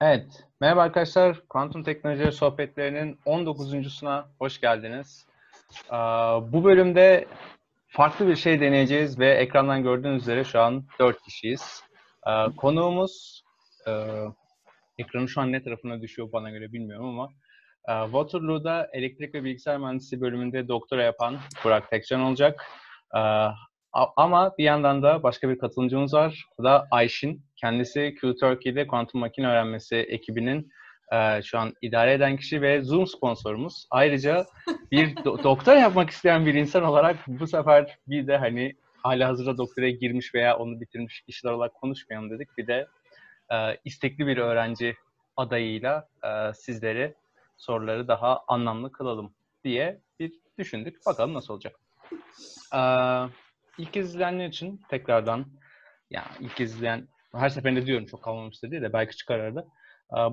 Evet, merhaba arkadaşlar. Kuantum teknoloji sohbetlerinin 19.suna hoş geldiniz. Bu bölümde farklı bir şey deneyeceğiz ve ekrandan gördüğünüz üzere şu an 4 kişiyiz. Konuğumuz, ekranı şu an ne tarafına düşüyor bana göre bilmiyorum ama Waterloo'da elektrik ve bilgisayar mühendisliği bölümünde doktora yapan Burak Tekcan olacak. Ama bir yandan da başka bir katılımcımız var. O da Ayşin. Kendisi Q Turkey'de kuantum makine öğrenmesi ekibinin e, şu an idare eden kişi ve Zoom sponsorumuz. Ayrıca bir do- doktor yapmak isteyen bir insan olarak bu sefer bir de hani hala hazırda doktora girmiş veya onu bitirmiş kişiler olarak konuşmayalım dedik. Bir de e, istekli bir öğrenci adayıyla e, sizleri soruları daha anlamlı kılalım diye bir düşündük. Bakalım nasıl olacak. Ee, ilk izleyenler için tekrardan yani ilk izleyen her seferinde diyorum çok kalmamıştır diye de belki çıkar arada.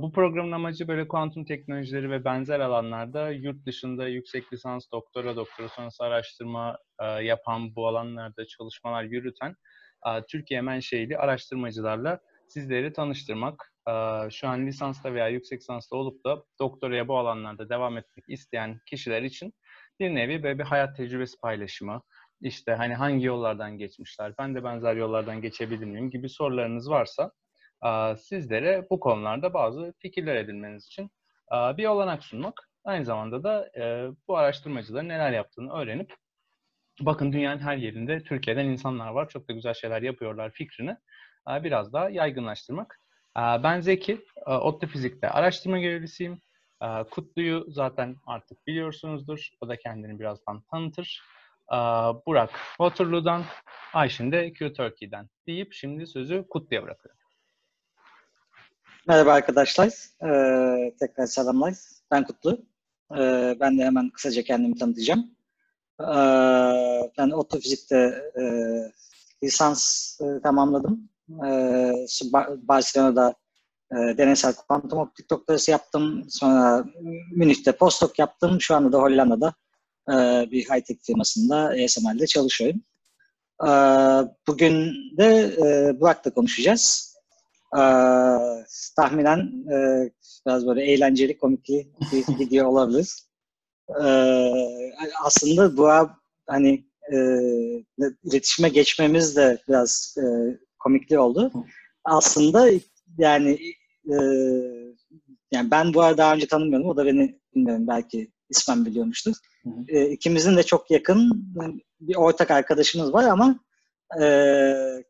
Bu programın amacı böyle kuantum teknolojileri ve benzer alanlarda yurt dışında yüksek lisans, doktora, doktora sonrası araştırma yapan bu alanlarda çalışmalar yürüten Türkiye menşeili araştırmacılarla sizleri tanıştırmak. Şu an lisansta veya yüksek lisansta olup da doktoraya bu alanlarda devam etmek isteyen kişiler için bir nevi böyle bir hayat tecrübesi paylaşımı, işte hani hangi yollardan geçmişler, ben de benzer yollardan geçebilir miyim gibi sorularınız varsa sizlere bu konularda bazı fikirler edinmeniz için bir olanak sunmak. Aynı zamanda da bu araştırmacıların neler yaptığını öğrenip bakın dünyanın her yerinde Türkiye'den insanlar var, çok da güzel şeyler yapıyorlar fikrini biraz daha yaygınlaştırmak. Ben Zeki, ODTÜ Fizik'te araştırma görevlisiyim. Kutlu'yu zaten artık biliyorsunuzdur. O da kendini birazdan tanıtır. Burak Waterloo'dan, Ayşin de Q Turkey'den deyip şimdi sözü Kutlu'ya bırakıyorum. Merhaba arkadaşlar. Ee, tekrar selamlar. Ben Kutlu. Ee, ben de hemen kısaca kendimi tanıtacağım. Ee, ben otofizikte e, lisans e, tamamladım. Ee, Barcelona'da e, deneysel kuantum optik doktorası yaptım. Sonra Münih'te postdoc yaptım. Şu anda da Hollanda'da e, bir high-tech firmasında ASML'de çalışıyorum. E, bugün de e, Burak'la konuşacağız. E, tahminen e, biraz böyle eğlenceli, komikli bir video olabilir. Aslında Burak hani e, iletişime geçmemiz de biraz e, komikli oldu. Aslında yani yani ben bu arada daha önce tanımıyordum. O da beni bilmiyorum belki ismen biliyormuştur. E, ikimizin de çok yakın bir ortak arkadaşımız var ama e,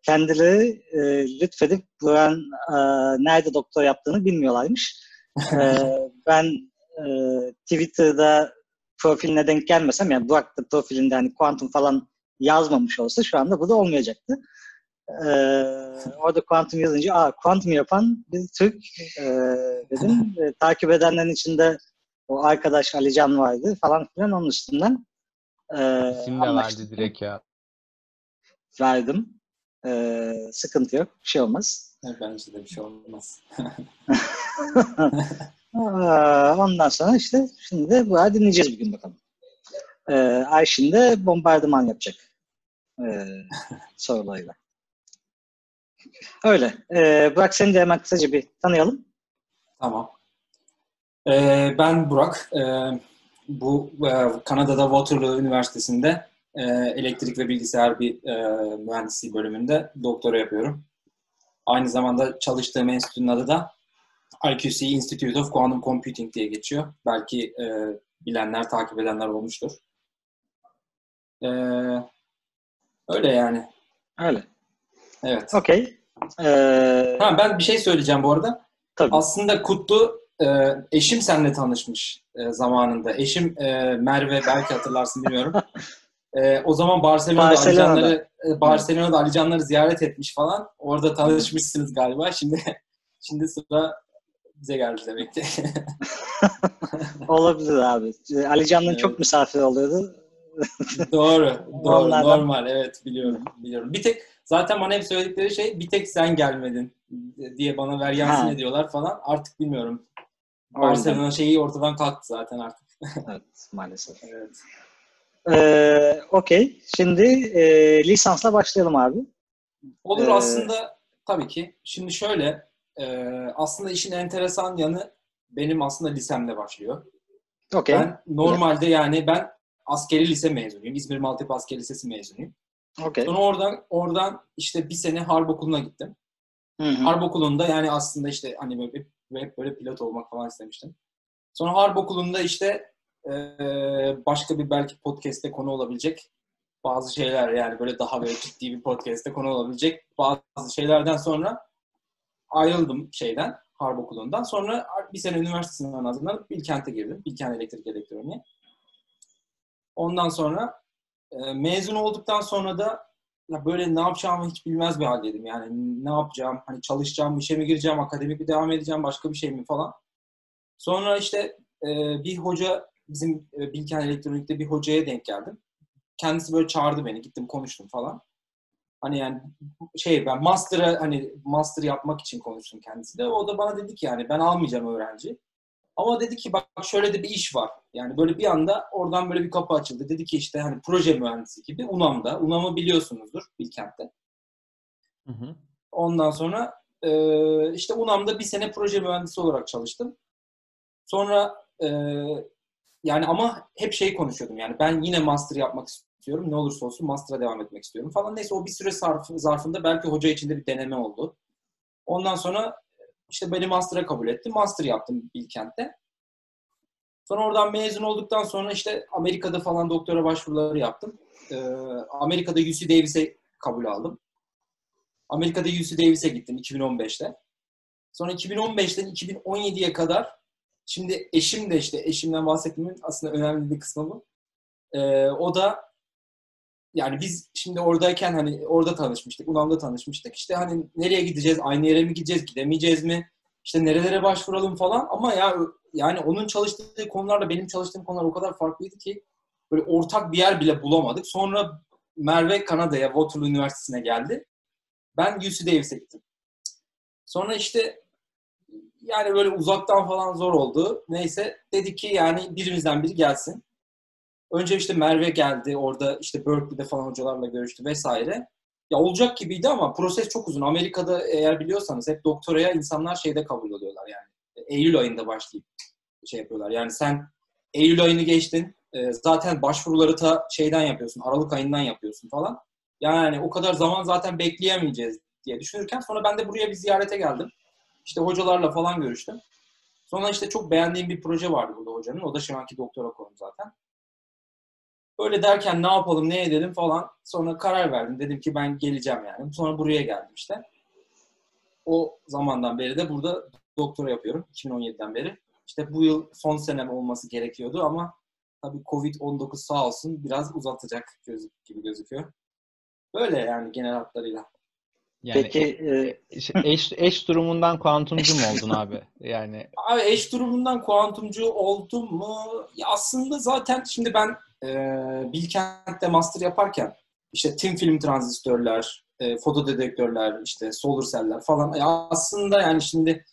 kendileri e, lütfedip Buran e, nerede doktor yaptığını bilmiyorlarmış. e, ben e, Twitter'da profiline denk gelmesem yani Burak da profilinde hani kuantum falan yazmamış olsa şu anda bu da olmayacaktı. Ee, orada kuantum yazınca aa kuantum yapan bir Türk e, dedim. E, takip edenlerin içinde o arkadaş Alican vardı falan filan onun üstünden. E, İsim de verdi direkt ya. Verdim. E, sıkıntı yok. Bir şey olmaz. Bence de bir şey olmaz. Ondan sonra işte şimdi de bu dinleyeceğiz bugün bakalım. Ee, Ayşin de bombardıman yapacak. Ee, sorularıyla. Öyle. Ee, Burak seni de hemen kısaca bir tanıyalım. Tamam. Ee, ben Burak. Ee, bu e, Kanada'da Waterloo Üniversitesi'nde e, elektrik ve bilgisayar bir e, mühendisliği bölümünde doktora yapıyorum. Aynı zamanda çalıştığım enstitünün adı da IQC Institute of Quantum Computing diye geçiyor. Belki e, bilenler, takip edenler olmuştur. E, öyle yani. Öyle. Evet. Okey. Ee... Tamam ben bir şey söyleyeceğim bu arada. Tabii. Aslında Kutlu e, eşim seninle tanışmış e, zamanında. Eşim e, Merve belki hatırlarsın bilmiyorum. E, o zaman Barcelona'da, Barcelona'da. Alicanları, e, Barcelona'da Alicanları ziyaret etmiş falan. Orada tanışmışsınız galiba. Şimdi şimdi sıra bize geldi demek ki. Olabilir abi. Ali Can'ın evet. çok misafir oluyordu. doğru, doğru, Onlardan... normal. Evet, biliyorum, biliyorum. Bir tek zaten bana hep söyledikleri şey bir tek sen gelmedin diye bana veryansın ediyorlar falan. Artık bilmiyorum. Barcelona şeyi ortadan kalktı zaten artık. evet, maalesef. Evet. Ee, Okey. Şimdi e, lisansla başlayalım abi. Olur ee... aslında tabii ki. Şimdi şöyle e, aslında işin enteresan yanı benim aslında lisemde başlıyor. Okey. Ben normalde yani ben askeri lise mezunuyum. İzmir Maltepe Askeri Lisesi mezunuyum. Okey. Sonra oradan oradan işte bir sene harp okuluna gittim. Hı hı. Harp okulunda yani aslında işte hani böyle, hep böyle pilot olmak falan istemiştim. Sonra harp okulunda işte eee, başka bir belki podcast'te konu olabilecek bazı şeyler yani böyle daha böyle ciddi bir podcast'te konu olabilecek bazı şeylerden sonra ayrıldım şeyden harp okulundan. Sonra bir sene üniversite sınavına hazırlanıp Bilkent'e girdim. Bilkent Elektrik Elektroniğe. Ondan sonra e, mezun olduktan sonra da ya böyle ne yapacağımı hiç bilmez bir haldeydim. Yani ne yapacağım, hani çalışacağım, bir şey mi gireceğim, akademik mi devam edeceğim, başka bir şey mi falan. Sonra işte e, bir hoca, bizim e, Bilkent Elektronik'te bir hocaya denk geldim. Kendisi böyle çağırdı beni, gittim konuştum falan. Hani yani şey ben master'a hani master yapmak için konuştum kendisiyle. O da bana dedi ki yani ben almayacağım öğrenci. Ama dedi ki bak şöyle de bir iş var. Yani böyle bir anda oradan böyle bir kapı açıldı. Dedi ki işte hani proje mühendisi gibi UNAM'da. UNAM'ı biliyorsunuzdur Bilkent'te. Hı hı. Ondan sonra e, işte UNAM'da bir sene proje mühendisi olarak çalıştım. Sonra e, yani ama hep şey konuşuyordum yani ben yine master yapmak istiyorum. Ne olursa olsun master'a devam etmek istiyorum falan. Neyse o bir süre zarf- zarfında belki hoca içinde bir deneme oldu. Ondan sonra işte beni master'a kabul etti. Master yaptım Bilkent'te. Sonra oradan mezun olduktan sonra işte Amerika'da falan doktora başvuruları yaptım. Ee, Amerika'da UC Davis'e kabul aldım. Amerika'da UC Davis'e gittim 2015'te. Sonra 2015'ten 2017'ye kadar şimdi eşim de işte eşimden bahsetmemin aslında önemli bir kısmı bu. Ee, o da yani biz şimdi oradayken hani orada tanışmıştık, UNAM'da tanışmıştık. İşte hani nereye gideceğiz, aynı yere mi gideceğiz, gidemeyeceğiz mi? İşte nerelere başvuralım falan. Ama ya yani onun çalıştığı konularla benim çalıştığım konular o kadar farklıydı ki böyle ortak bir yer bile bulamadık. Sonra Merve Kanada'ya, Waterloo Üniversitesi'ne geldi. Ben UC Davis'e gittim. Sonra işte yani böyle uzaktan falan zor oldu. Neyse dedik ki yani birimizden biri gelsin. Önce işte Merve geldi. Orada işte Berkeley'de falan hocalarla görüştü vesaire. Ya olacak gibiydi ama proses çok uzun. Amerika'da eğer biliyorsanız hep doktoraya insanlar şeyde kabul oluyorlar yani. Eylül ayında başlayıp şey yapıyorlar. Yani sen Eylül ayını geçtin. e, Zaten başvuruları ta şeyden yapıyorsun. Aralık ayından yapıyorsun falan. Yani o kadar zaman zaten bekleyemeyeceğiz diye düşünürken sonra ben de buraya bir ziyarete geldim. İşte hocalarla falan görüştüm. Sonra işte çok beğendiğim bir proje vardı burada hocanın. O da şu anki doktora konum zaten. Öyle derken ne yapalım, ne edelim falan. Sonra karar verdim. Dedim ki ben geleceğim yani. Sonra buraya geldim işte. O zamandan beri de burada doktora yapıyorum. 2017'den beri. İşte bu yıl son senem olması gerekiyordu ama tabii Covid-19 sağ olsun biraz uzatacak gözük gibi gözüküyor. Böyle yani genel hatlarıyla. Yani Peki e, şey, eş, eş durumundan kuantumcu mu oldun abi? Yani Abi eş durumundan kuantumcu oldum mu? Ya aslında zaten şimdi ben e, Bilkent'te master yaparken işte thin film transistörler, e, fotodedektörler, işte solar seller falan. Ya aslında yani şimdi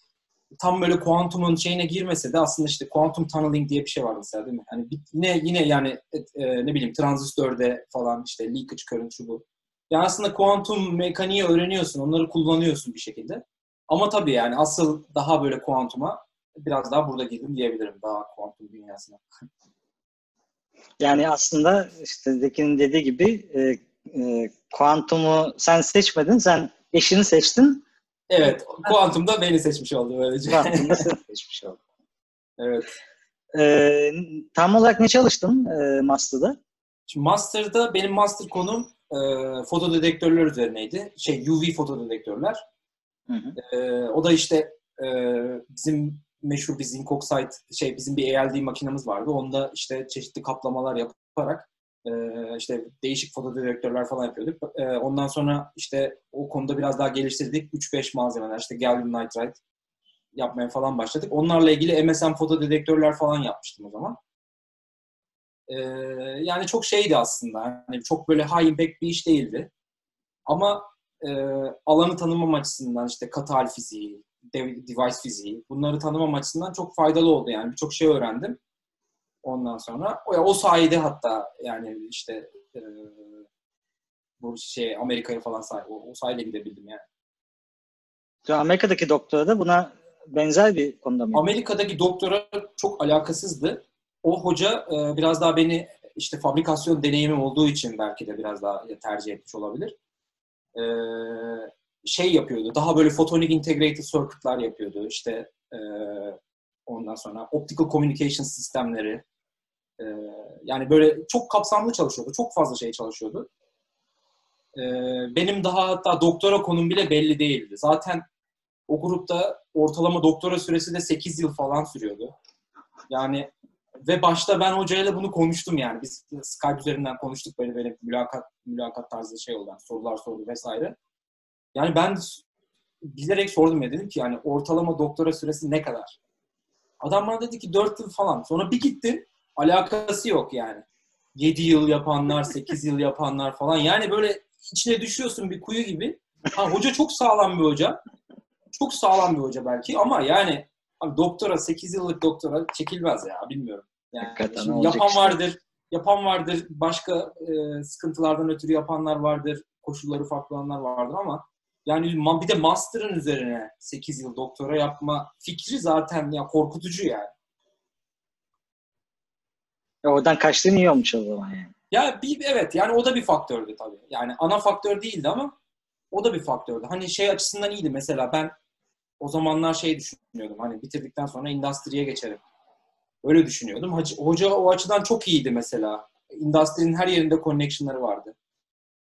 tam böyle kuantumun şeyine girmese de aslında işte kuantum tunneling diye bir şey var mesela değil mi? Yani yine yine yani e, ne bileyim transistörde falan işte leakage current şu bu. Yani aslında kuantum mekaniği öğreniyorsun, onları kullanıyorsun bir şekilde. Ama tabii yani asıl daha böyle kuantuma biraz daha burada girdim diyebilirim daha kuantum dünyasına. yani aslında işte Zeki'nin dediği gibi e, e, kuantumu sen seçmedin, sen eşini seçtin. Evet, kuantum da beni seçmiş oldu böylece. Kuantumu da sen seçmiş oldun. evet. E, tam olarak ne çalıştın e, Master'da? Şimdi master'da benim master konum e, fotodedektörler üzerineydi. Şey UV fotodedektörler. Hı hı. E, o da işte e, bizim meşhur bir zinc şey bizim bir ALD makinemiz vardı. Onda işte çeşitli kaplamalar yaparak e, işte değişik fotodedektörler falan yapıyorduk. E, ondan sonra işte o konuda biraz daha geliştirdik. 3-5 malzemeler işte gallium nitride yapmaya falan başladık. Onlarla ilgili MSM fotodedektörler falan yapmıştım o zaman. E, yani çok şeydi aslında. Hani çok böyle high impact bir iş değildi. Ama e, alanı tanımam açısından işte katal fiziği, device fiziği bunları tanımam açısından çok faydalı oldu yani. Birçok şey öğrendim. Ondan sonra o, o sayede hatta yani işte e, bu şey Amerika'ya falan say o, o sayede gidebildim yani. Amerika'daki doktora da buna benzer bir konuda mı? Amerika'daki doktora çok alakasızdı. O hoca e, biraz daha beni işte fabrikasyon deneyimim olduğu için belki de biraz daha tercih etmiş olabilir. E, şey yapıyordu. Daha böyle photonic integrated circuit'lar yapıyordu. İşte e, ondan sonra optical communication sistemleri. E, yani böyle çok kapsamlı çalışıyordu. Çok fazla şey çalışıyordu. E, benim daha hatta doktora konum bile belli değildi. Zaten o grupta ortalama doktora süresi de 8 yıl falan sürüyordu. Yani ve başta ben hocayla bunu konuştum yani. Biz Skype üzerinden konuştuk böyle böyle mülakat mülakat tarzı şey oldu. Yani sorular sordu vesaire. Yani ben bilerek sordum ya dedim ki yani ortalama doktora süresi ne kadar? Adam bana dedi ki 4 yıl falan. Sonra bir gittim. Alakası yok yani. 7 yıl yapanlar, 8 yıl yapanlar falan. Yani böyle içine düşüyorsun bir kuyu gibi. Ha, hoca çok sağlam bir hoca. Çok sağlam bir hoca belki ama yani abi doktora 8 yıllık doktora çekilmez ya bilmiyorum. Yani yapan işte. vardır, yapan vardır, başka e, sıkıntılardan ötürü yapanlar vardır, koşulları farklı olanlar vardır ama yani bir de master'ın üzerine 8 yıl doktora yapma fikri zaten ya korkutucu yani. Ya oradan kaçtığın iyi olmuş o zaman yani. Ya bir, evet yani o da bir faktördü tabii. Yani ana faktör değildi ama o da bir faktördü. Hani şey açısından iyiydi mesela ben o zamanlar şey düşünüyordum hani bitirdikten sonra endüstriye geçerim. Öyle düşünüyordum. Hoca o açıdan çok iyiydi mesela. Endüstrinin her yerinde connection'ları vardı.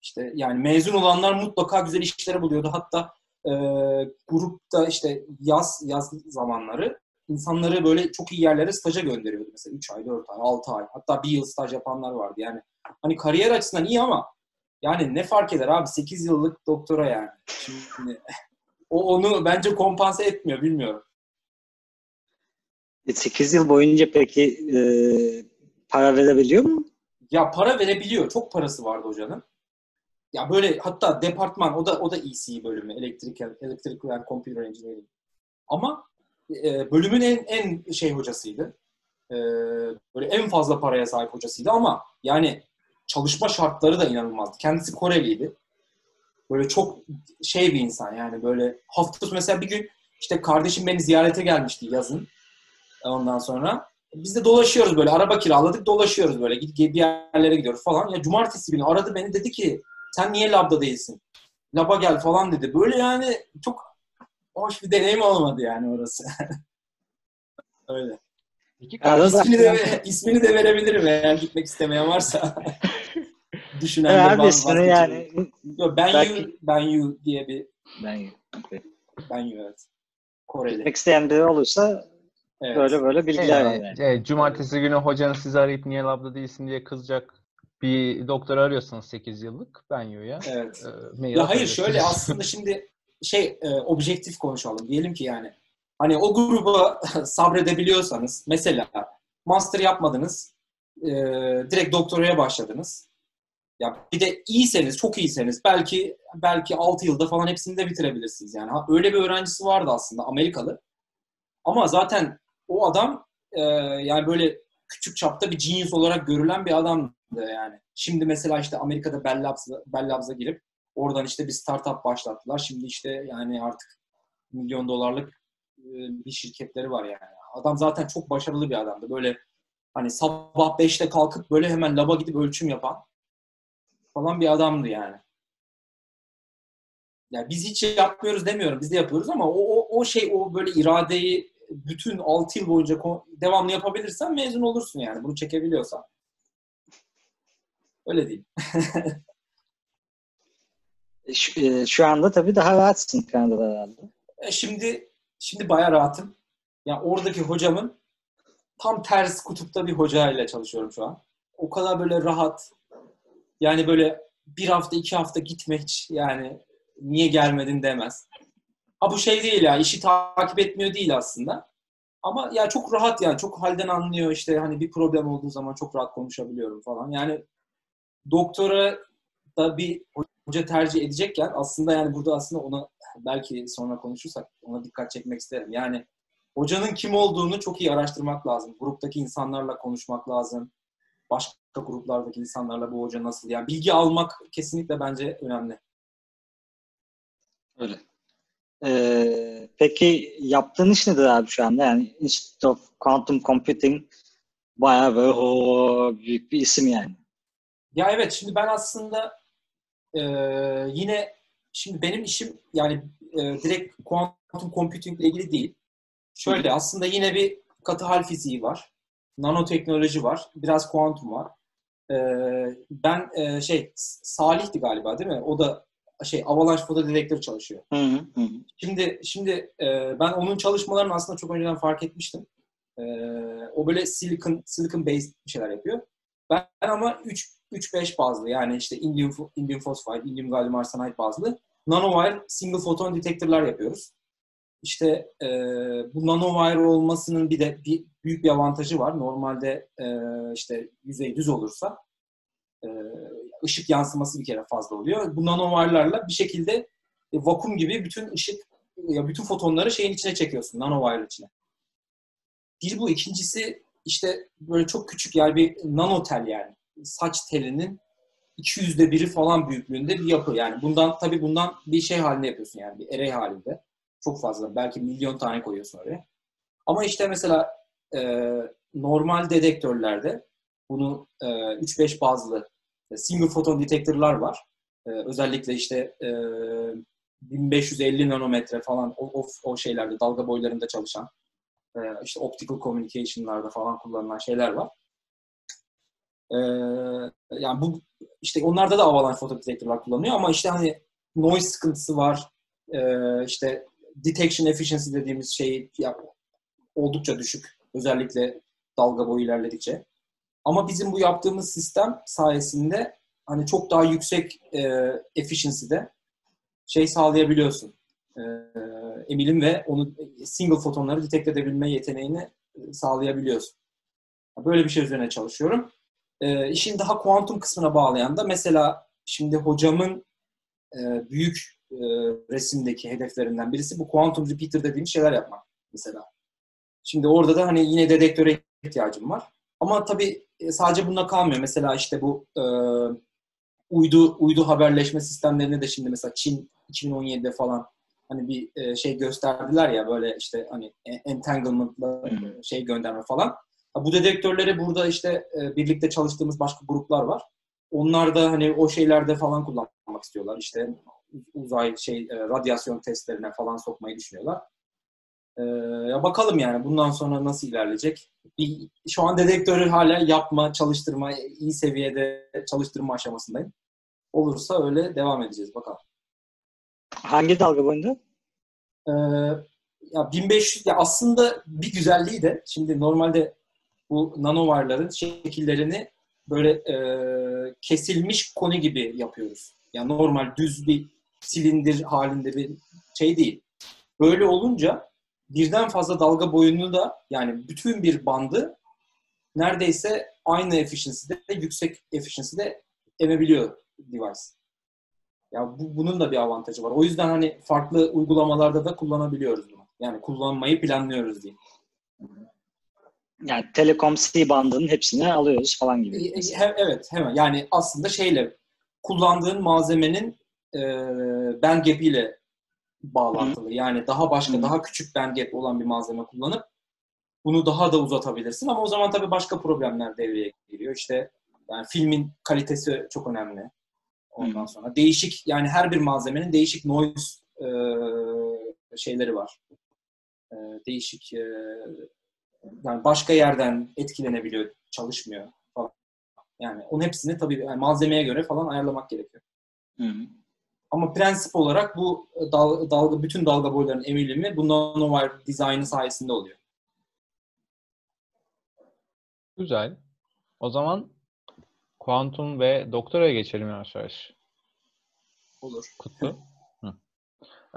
İşte yani mezun olanlar mutlaka güzel işleri buluyordu. Hatta e, grupta işte yaz yaz zamanları insanları böyle çok iyi yerlere staja gönderiyordu. Mesela 3 ay, 4 ay, 6 ay. Hatta bir yıl staj yapanlar vardı. Yani hani kariyer açısından iyi ama yani ne fark eder abi 8 yıllık doktora yani. Şimdi o onu bence kompanse etmiyor bilmiyorum. 8 e, yıl boyunca peki e, para verebiliyor mu? Ya para verebiliyor. Çok parası vardı hocanın. Ya böyle hatta departman o da o da EC bölümü. Electrical, Electrical and Computer Engineering. Ama e, bölümün en en şey hocasıydı. E, böyle en fazla paraya sahip hocasıydı ama yani çalışma şartları da inanılmazdı. Kendisi Koreliydi. Böyle çok şey bir insan yani böyle hafta mesela bir gün işte kardeşim beni ziyarete gelmişti yazın. Ondan sonra biz de dolaşıyoruz böyle araba kiraladık dolaşıyoruz böyle bir yerlere gidiyoruz falan. Ya cumartesi günü aradı beni dedi ki sen niye labda değilsin? Laba gel falan dedi. Böyle yani çok hoş bir deneyim olmadı yani orası. Öyle. İki ismini, de, ismini de verebilirim eğer gitmek istemeyen varsa. Düşünen de var. yani. Yo, ben Belki... you, ben you diye bir ben you. Okay. Ben you evet. Koreli. Gitmek isteyen biri olursa evet. böyle böyle bilgiler var yani. Evet, cumartesi günü hocanız sizi arayıp niye labda değilsin diye kızacak bir doktor arıyorsanız 8 yıllık ben ya. Evet. E, ya hayır şöyle aslında şimdi şey e, objektif konuşalım. Diyelim ki yani hani o gruba sabredebiliyorsanız mesela master yapmadınız e, direkt doktoraya başladınız. Ya bir de iyiyseniz, çok iyiyseniz belki belki 6 yılda falan hepsini de bitirebilirsiniz yani. Ha, öyle bir öğrencisi vardı aslında Amerikalı. Ama zaten o adam e, yani böyle küçük çapta bir genius olarak görülen bir adamdı yani. Şimdi mesela işte Amerika'da Bell Labs'a, Bell Labs'a girip oradan işte bir startup başlattılar. Şimdi işte yani artık milyon dolarlık e, bir şirketleri var yani. Adam zaten çok başarılı bir adamdı. Böyle hani sabah 5'te kalkıp böyle hemen laba gidip ölçüm yapan falan bir adamdı yani. Yani biz hiç yapmıyoruz demiyorum. Biz de yapıyoruz ama o, o, o şey o böyle iradeyi bütün 6 yıl boyunca devamlı yapabilirsen mezun olursun yani. Bunu çekebiliyorsan. Öyle değil. E, şu, e, şu anda tabii daha rahatsın Kanada'da herhalde. E, şimdi şimdi bayağı rahatım. Yani oradaki hocamın tam ters kutupta bir hocayla çalışıyorum şu an. O kadar böyle rahat. Yani böyle bir hafta iki hafta gitme hiç yani niye gelmedin demez. Ha bu şey değil ya işi takip etmiyor değil aslında. Ama ya çok rahat yani çok halden anlıyor işte hani bir problem olduğu zaman çok rahat konuşabiliyorum falan. Yani doktora da bir hoca tercih edecekken aslında yani burada aslında ona belki sonra konuşursak ona dikkat çekmek isterim. Yani hocanın kim olduğunu çok iyi araştırmak lazım. Gruptaki insanlarla konuşmak lazım. Başka gruplardaki insanlarla bu hoca nasıl? Yani bilgi almak kesinlikle bence önemli. Öyle. Ee, peki yaptığın iş nedir abi şu anda? Yani Institute of Quantum Computing bayağı böyle o büyük bir isim yani. Ya evet şimdi ben aslında e, yine şimdi benim işim yani e, direkt quantum computing ile ilgili değil. Şöyle aslında yine bir katı hal fiziği var. Nanoteknoloji var. Biraz kuantum var. E, ben e, şey Salih'ti galiba değil mi? O da şey Avalanche fotodedektör çalışıyor. Hı hı, hı. Şimdi şimdi e, ben onun çalışmalarını aslında çok önceden fark etmiştim. E, o böyle silicon silicon based bir şeyler yapıyor. Ben ama 3 3-5 bazlı yani işte indium, indium phosphide, indium gallium arsenide bazlı nanowire single photon detektörler yapıyoruz. İşte e, bu nanowire olmasının bir de bir, büyük bir avantajı var. Normalde e, işte yüzey düz olursa e, ışık yansıması bir kere fazla oluyor. Bu nanowire'larla bir şekilde e, vakum gibi bütün ışık ya bütün fotonları şeyin içine çekiyorsun nanowire içine. Bir bu ikincisi işte böyle çok küçük yani bir nanotel yani saç telinin 200'de biri falan büyüklüğünde bir yapı. Yani bundan tabii bundan bir şey halinde yapıyorsun yani bir array halinde. Çok fazla. Belki milyon tane koyuyorsun oraya. Ama işte mesela e, normal dedektörlerde bunu e, 3-5 bazlı single photon detektörler var. E, özellikle işte e, 1550 nanometre falan o, o, o şeylerde dalga boylarında çalışan e, işte optical communication'larda falan kullanılan şeyler var. E, yani bu işte onlarda da avalanche fotodetektörler kullanılıyor ama işte hani noise sıkıntısı var. E, işte detection efficiency dediğimiz şey ya, oldukça düşük. Özellikle dalga boyu ilerledikçe. Ama bizim bu yaptığımız sistem sayesinde hani çok daha yüksek e, efficiency'de şey sağlayabiliyorsun. E, emilim ve onu single fotonları detect edebilme yeteneğini sağlayabiliyorsun. Böyle bir şey üzerine çalışıyorum. E, işin daha kuantum kısmına bağlayan da mesela şimdi hocamın e, büyük e, resimdeki hedeflerinden birisi bu quantum repeater dediğimiz şeyler yapmak mesela. Şimdi orada da hani yine dedektöre ihtiyacım var. Ama tabii e, sadece bununla kalmıyor. Mesela işte bu e, uydu uydu haberleşme sistemlerini de şimdi mesela Çin 2017'de falan hani bir e, şey gösterdiler ya böyle işte hani entanglement'la şey gönderme falan. Bu dedektörleri burada işte e, birlikte çalıştığımız başka gruplar var. Onlar da hani o şeylerde falan kullanmak istiyorlar. İşte uzay şey e, radyasyon testlerine falan sokmayı düşünüyorlar. E, ya bakalım yani bundan sonra nasıl ilerleyecek. Şu an dedektörü hala yapma, çalıştırma, iyi seviyede çalıştırma aşamasındayım. Olursa öyle devam edeceğiz bakalım. Hangi dalga boyunda? Ee, ya 1500 ya aslında bir güzelliği de şimdi normalde bu nanovarların şekillerini böyle e, kesilmiş koni gibi yapıyoruz. Yani normal düz bir silindir halinde bir şey değil. Böyle olunca birden fazla dalga boyunu da yani bütün bir bandı neredeyse aynı efficiency'de, yüksek efficiency'de emebiliyor device. Ya bu, bunun da bir avantajı var. O yüzden hani farklı uygulamalarda da kullanabiliyoruz bunu. Yani kullanmayı planlıyoruz diye. Yani Telekom C bandının hepsini alıyoruz falan gibi. E, e, evet hemen. Yani aslında şeyle kullandığın malzemenin e, band gap ile bağlantılı. Yani daha başka, Hı. daha küçük band gap olan bir malzeme kullanıp bunu daha da uzatabilirsin ama o zaman tabii başka problemler devreye giriyor. İşte yani filmin kalitesi çok önemli. Ondan Hı. sonra değişik yani her bir malzemenin değişik noise e, şeyleri var. E, değişik e, yani başka yerden etkilenebiliyor, çalışmıyor falan. Yani onun hepsini tabii yani malzemeye göre falan ayarlamak gerekiyor. Hı. Ama prensip olarak bu dal, dalga bütün dalga boylarının emilimi bu nanowire dizaynı sayesinde oluyor. Güzel. O zaman kuantum ve doktoraya geçelim yavaş yavaş. Olur. Kutlu. Hı.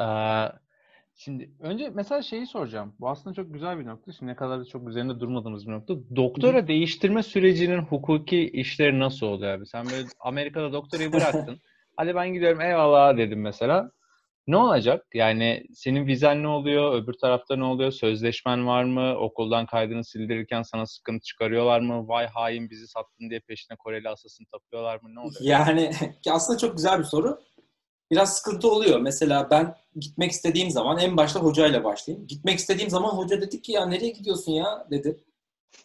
Ee, Şimdi önce mesela şeyi soracağım. Bu aslında çok güzel bir nokta. Şimdi ne kadar da çok üzerinde durmadığımız bir nokta. Doktora Hı-hı. değiştirme sürecinin hukuki işleri nasıl oluyor abi? Sen böyle Amerika'da doktorayı bıraktın. Hadi ben gidiyorum eyvallah dedim mesela. Ne olacak? Yani senin vizen ne oluyor? Öbür tarafta ne oluyor? Sözleşmen var mı? Okuldan kaydını sildirirken sana sıkıntı çıkarıyorlar mı? Vay hain bizi sattın diye peşine Koreli asasını tapıyorlar mı? Ne oluyor? Yani aslında çok güzel bir soru. biraz sıkıntı oluyor. Mesela ben gitmek istediğim zaman en başta hocayla başlayayım. Gitmek istediğim zaman hoca dedi ki ya nereye gidiyorsun ya dedi.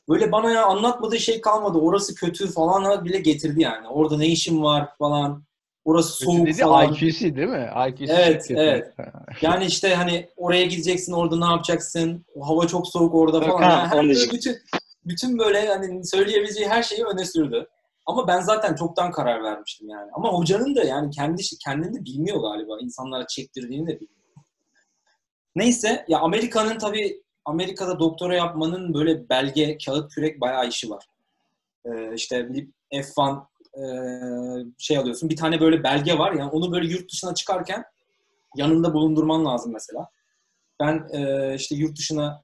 Böyle bana ya anlatmadığı şey kalmadı. Orası kötü falan bile getirdi yani. Orada ne işim var falan. Orası soğuk Dedi falan. IQC değil mi? IQC Evet, şirketi. evet. Yani işte hani oraya gideceksin, orada ne yapacaksın? O hava çok soğuk orada falan. Ha, Yani her böyle bütün bütün böyle hani söyleyebileceği her şeyi öne sürdü. Ama ben zaten çoktan karar vermiştim yani. Ama hocanın da yani kendi kendini de bilmiyor galiba. İnsanlara çektirdiğini de bilmiyor. Neyse ya Amerika'nın tabii Amerika'da doktora yapmanın böyle belge, kağıt, kürek bayağı işi var. Ee, işte bir F1 şey alıyorsun. Bir tane böyle belge var. Yani onu böyle yurt dışına çıkarken yanında bulundurman lazım mesela. Ben işte yurt dışına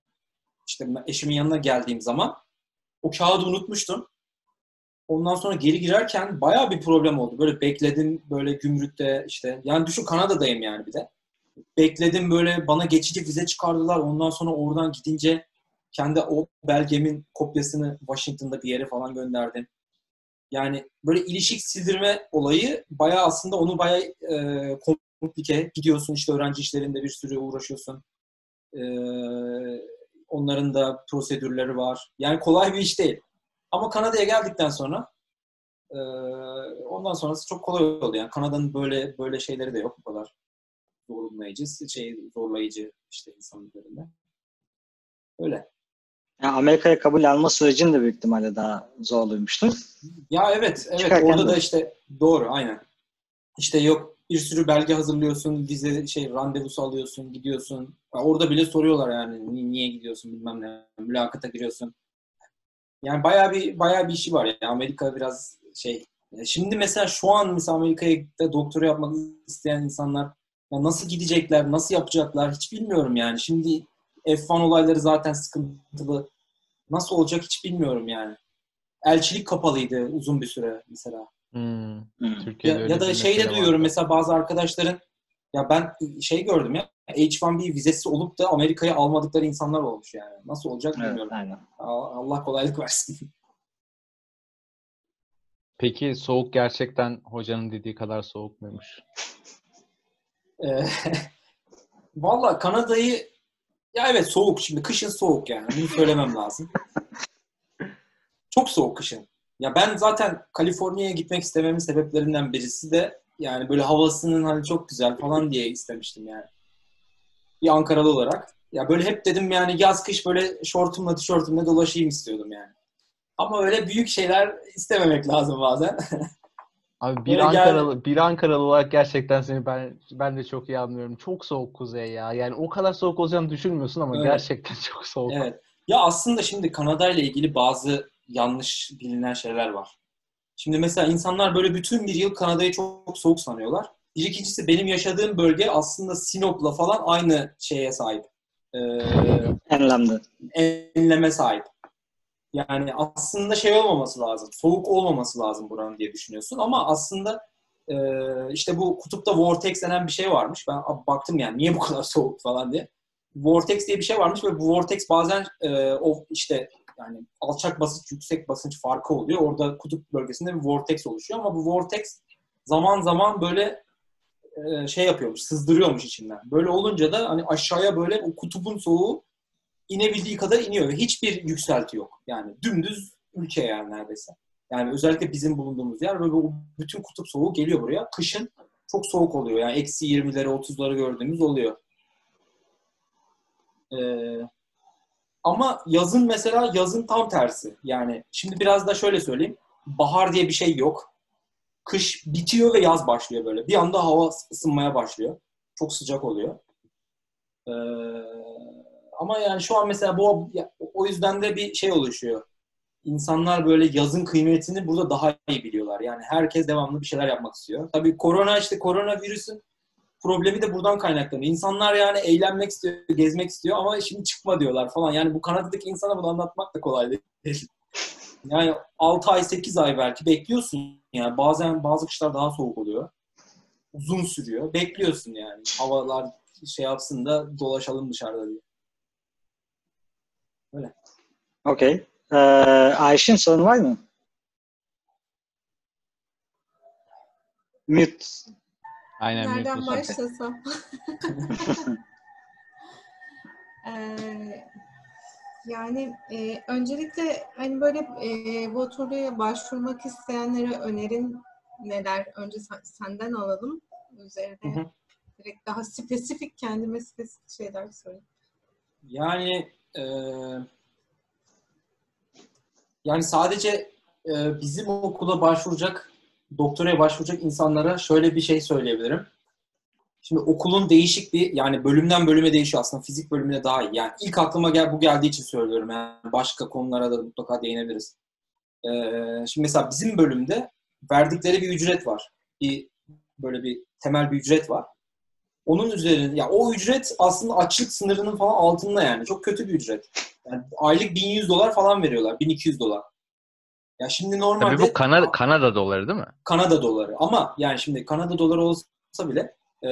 işte eşimin yanına geldiğim zaman o kağıdı unutmuştum. Ondan sonra geri girerken bayağı bir problem oldu. Böyle bekledim böyle gümrükte işte. Yani düşün Kanada'dayım yani bir de. Bekledim böyle bana geçici vize çıkardılar. Ondan sonra oradan gidince kendi o belgemin kopyasını Washington'da bir yere falan gönderdim. Yani böyle ilişik sildirme olayı bayağı aslında onu bayağı e, komplike. Gidiyorsun işte öğrenci işlerinde bir sürü uğraşıyorsun. E, onların da prosedürleri var. Yani kolay bir iş değil. Ama Kanada'ya geldikten sonra e, ondan sonrası çok kolay oldu. Yani Kanada'nın böyle böyle şeyleri de yok bu kadar zorlayıcı, şey zorlayıcı işte insan üzerinde. Öyle. Yani Amerika'ya kabul alma sürecin de büyük ihtimalle daha zorluymuştur. Ya evet, evet. Çıkarken Orada de. da işte doğru, aynen. İşte yok bir sürü belge hazırlıyorsun, vize şey randevusu alıyorsun, gidiyorsun. Ya Orada bile soruyorlar yani ni- niye gidiyorsun bilmem ne. Mülakata giriyorsun. Yani bayağı bir bayağı bir işi var ya. Amerika biraz şey. Ya Şimdi mesela şu an mesela Amerika'ya da doktora yapmak isteyen insanlar ya nasıl gidecekler, nasıl yapacaklar hiç bilmiyorum yani. Şimdi F1 olayları zaten sıkıntılı. Nasıl olacak hiç bilmiyorum yani. Elçilik kapalıydı uzun bir süre mesela. Hmm. Hmm. Türkiye'de Ya, ya da şey de duyuyorum vardı. mesela bazı arkadaşların ya ben şey gördüm ya H1B vizesi olup da Amerika'ya almadıkları insanlar olmuş yani. Nasıl olacak Evet, bilmiyorum. aynen. Allah kolaylık versin. Peki soğuk gerçekten hocanın dediği kadar soğuk muymuş? Ee, Valla Kanada'yı ya evet soğuk şimdi kışın soğuk yani bunu söylemem lazım. Çok soğuk kışın. Ya ben zaten Kaliforniya'ya gitmek istememin sebeplerinden birisi de yani böyle havasının hani çok güzel falan diye istemiştim yani. Bir Ankaralı olarak. Ya böyle hep dedim yani yaz kış böyle şortumla tişörtümle dolaşayım istiyordum yani. Ama öyle büyük şeyler istememek lazım bazen. Abi bir Böyle gel- Ankaralı bir Ankaralı olarak gerçekten seni ben ben de çok iyi anlıyorum. Çok soğuk kuzey ya. Yani o kadar soğuk olacağını düşünmüyorsun ama Evet. gerçekten çok soğuk. Evet. Ya aslında şimdi Kanada ile ilgili bazı yanlış bilinen şeyler var. Şimdi mesela insanlar böyle bütün bir yıl Kanada'yı çok soğuk sanıyorlar. Bir ikincisi benim yaşadığım bölge aslında Sinop'la falan aynı şeye sahip. Ee, Enlemde. enleme sahip. Yani aslında şey olmaması lazım. Soğuk olmaması lazım buranın diye düşünüyorsun. Ama aslında e, işte bu kutupta vortex denen bir şey varmış. Ben baktım yani niye bu kadar soğuk falan diye. Vortex diye bir şey varmış ve bu vortex bazen e, o işte yani alçak basınç, yüksek basınç farkı oluyor. Orada kutup bölgesinde bir vortex oluşuyor ama bu vortex zaman zaman böyle e, şey yapıyormuş, sızdırıyormuş içinden. Böyle olunca da hani aşağıya böyle o kutubun soğuğu inebildiği kadar iniyor ve hiçbir yükselti yok. Yani dümdüz ülke yani neredeyse. Yani özellikle bizim bulunduğumuz yer ve bu bütün kutup soğuğu geliyor buraya. Kışın çok soğuk oluyor. Yani eksi 20'leri 30'ları gördüğümüz oluyor. Ee, ama yazın mesela yazın tam tersi. Yani şimdi biraz da şöyle söyleyeyim. Bahar diye bir şey yok. Kış bitiyor ve yaz başlıyor böyle. Bir anda hava ısınmaya başlıyor. Çok sıcak oluyor. Ee, ama yani şu an mesela bu o yüzden de bir şey oluşuyor. İnsanlar böyle yazın kıymetini burada daha iyi biliyorlar. Yani herkes devamlı bir şeyler yapmak istiyor. Tabii korona işte koronavirüsün problemi de buradan kaynaklanıyor. İnsanlar yani eğlenmek istiyor, gezmek istiyor ama şimdi çıkma diyorlar falan. Yani bu Kanada'daki insana bunu anlatmak da kolay değil. Yani 6 ay 8 ay belki bekliyorsun. Yani bazen bazı kışlar daha soğuk oluyor. Uzun sürüyor. Bekliyorsun yani. Havalar şey yapsın da dolaşalım dışarıda diye. Öyle. Okey. Ee, Ayşin sorun var mı? Mute. Aynen Nereden başlasam? Ee, yani e, öncelikle hani böyle e, bu turnuya başvurmak isteyenlere önerin neler? Önce sen- senden alalım. Üzerine Hı hı. direkt daha spesifik kendime spesifik şeyler söyle. Yani e, yani sadece e, bizim okula başvuracak, doktoraya başvuracak insanlara şöyle bir şey söyleyebilirim. Şimdi okulun değişik bir yani bölümden bölüme değişiyor aslında fizik bölümüne daha iyi. Yani ilk aklıma gel bu geldiği için söylüyorum. Yani başka konulara da mutlaka değinebiliriz. E, şimdi mesela bizim bölümde verdikleri bir ücret var. Bir böyle bir temel bir ücret var. Onun üzerine ya o ücret aslında açlık sınırının falan altında yani. Çok kötü bir ücret. Yani aylık 1100 dolar falan veriyorlar. 1200 dolar. Ya şimdi normalde Tabii bu Kanada, Kanada doları değil mi? Kanada doları. Ama yani şimdi Kanada doları olsa bile e,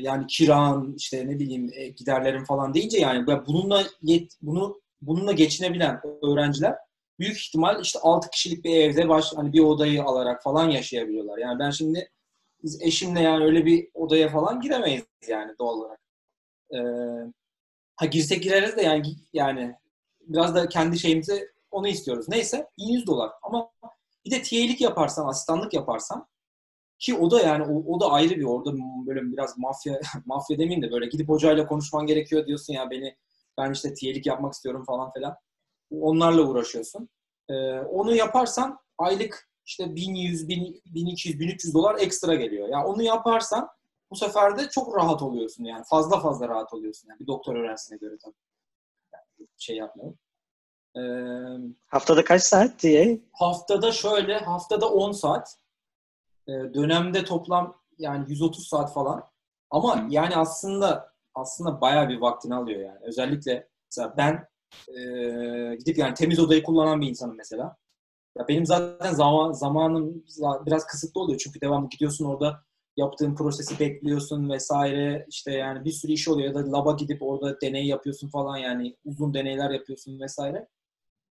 yani kiran işte ne bileyim e, giderlerin falan deyince yani bununla yet, bunu bununla geçinebilen öğrenciler büyük ihtimal işte 6 kişilik bir evde baş hani bir odayı alarak falan yaşayabiliyorlar. Yani ben şimdi biz eşimle yani öyle bir odaya falan giremeyiz yani doğal olarak. Ee, ha girsek gireriz de yani yani biraz da kendi şeyimizi onu istiyoruz. Neyse 1100 dolar ama bir de TA'lik yaparsan, asistanlık yaparsan ki o da yani o, o da ayrı bir orada böyle biraz mafya mafya demeyeyim de böyle gidip hocayla konuşman gerekiyor diyorsun ya beni ben işte TA'lik yapmak istiyorum falan filan. Onlarla uğraşıyorsun. Ee, onu yaparsan aylık işte 1100, 1000, 1200, 1300 dolar ekstra geliyor. Yani onu yaparsan bu sefer de çok rahat oluyorsun yani. Fazla fazla rahat oluyorsun yani. Bir doktor öğrencisine göre tabii. Yani şey yapmayalım. Ee, Haftada kaç saat diye? haftada şöyle, haftada 10 saat. Ee, dönemde toplam yani 130 saat falan. Ama yani aslında aslında bayağı bir vaktini alıyor yani. Özellikle mesela ben e, gidip yani temiz odayı kullanan bir insanım mesela. Ya benim zaten zaman zamanım za- biraz kısıtlı oluyor çünkü devamlı gidiyorsun orada yaptığın prosesi bekliyorsun vesaire işte yani bir sürü iş oluyor ya da laba gidip orada deney yapıyorsun falan yani uzun deneyler yapıyorsun vesaire.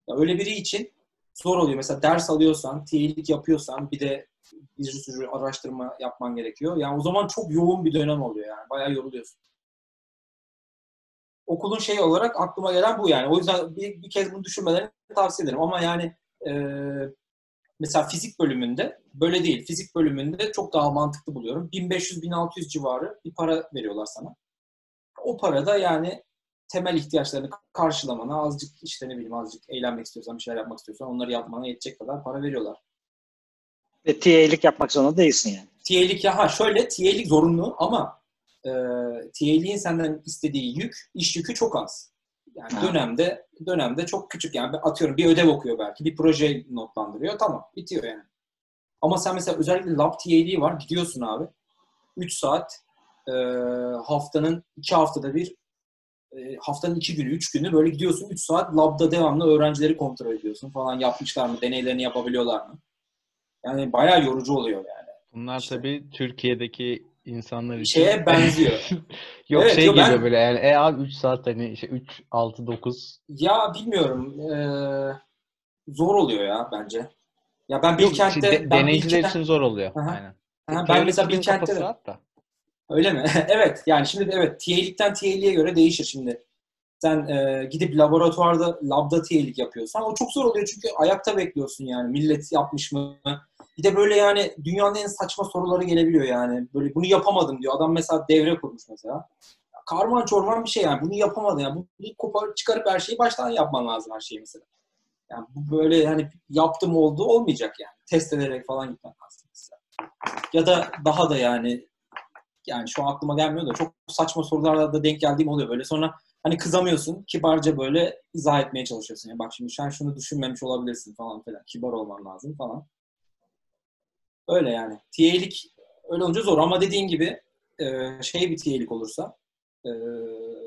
Ya öyle biri için zor oluyor. Mesela ders alıyorsan, TA'lik yapıyorsan bir de bir sürü araştırma yapman gerekiyor. Yani o zaman çok yoğun bir dönem oluyor yani. Bayağı yoruluyorsun. Okulun şey olarak aklıma gelen bu yani. O yüzden bir, bir kez bunu düşünmelerini tavsiye ederim. Ama yani e, mesela fizik bölümünde böyle değil. Fizik bölümünde çok daha mantıklı buluyorum. 1500-1600 civarı bir para veriyorlar sana. O para da yani temel ihtiyaçlarını karşılamana, azıcık işte ne bileyim azıcık eğlenmek istiyorsan, bir şeyler yapmak istiyorsan onları yapmana yetecek kadar para veriyorlar. Ve TA'lik yapmak zorunda değilsin yani. TA'lik ya ha şöyle TA'lik zorunlu ama e, TA'liğin senden istediği yük, iş yükü çok az. Yani dönemde dönemde çok küçük yani atıyorum bir ödev okuyor belki, bir proje notlandırıyor tamam bitiyor yani. Ama sen mesela özellikle lab TA'liği var gidiyorsun abi 3 saat e, haftanın 2 haftada bir e, haftanın 2 günü 3 günü böyle gidiyorsun 3 saat labda devamlı öğrencileri kontrol ediyorsun falan yapmışlar mı deneylerini yapabiliyorlar mı? Yani bayağı yorucu oluyor yani. Bunlar İşte. tabii Türkiye'deki insanlar için Şeye benziyor. Yok Evet, şey yo, ben- geliyor böyle yani e abi 3 saat hani işte 3 6 9 Ya bilmiyorum. eee, zor oluyor ya bence. Ya ben Yok, Bilkent'te şey, de- ben deneyiciler Bilkent- için zor oluyor. Aha. Aynen. Ha, ben mesela Bilkent'te kafası de öyle mi? evet. Yani şimdi evet TA'likten TA'liğe göre değişir şimdi. Sen eee, gidip laboratuvarda labda TA'lik yapıyorsan o çok zor oluyor çünkü ayakta bekliyorsun yani. Millet yapmış mı? Bir de böyle yani dünyanın en saçma soruları gelebiliyor yani. Böyle bunu yapamadım diyor. Adam mesela devre kurmuş mesela. Karman çorman bir şey yani. Bunu yapamadın yani. Bunu kopar, çıkarıp her şeyi baştan yapman lazım her şeyi mesela. Yani bu böyle hani yaptım oldu olmayacak yani. Test ederek falan gitmen lazım mesela. Ya da daha da yani yani şu an aklıma gelmiyor da çok saçma sorularla da denk geldiğim oluyor böyle. Sonra hani kızamıyorsun. Kibarca böyle izah etmeye çalışıyorsun. Ya bak şimdi sen şunu düşünmemiş olabilirsin falan filan. Kibar olman lazım falan. Öyle yani. TA'lik öyle olunca zor ama dediğin gibi e, şey bir TA'lik olursa e,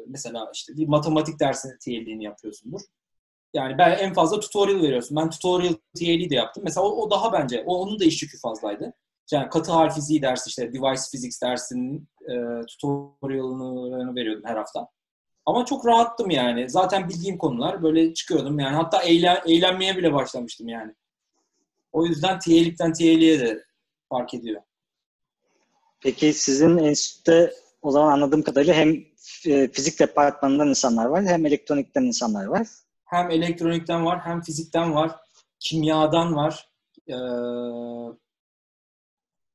mesela işte bir matematik dersinin TA'liğini yapıyorsundur. Yani ben en fazla tutorial veriyorsun. Ben tutorial TA'liği de yaptım. Mesela o, o daha bence, o, onun da iş yükü fazlaydı. Yani katı hal fiziği dersi işte device physics dersinin e, tutorialını veriyordum her hafta. Ama çok rahattım yani. Zaten bildiğim konular böyle çıkıyordum yani. Hatta eğlen, eğlenmeye bile başlamıştım yani. O yüzden TA'likten TA'liğe de fark ediyor. Peki sizin enstitüde o zaman anladığım kadarıyla hem e, fizik departmanından insanlar var hem elektronikten insanlar var. Hem elektronikten var, hem fizikten var, kimyadan var. Ee,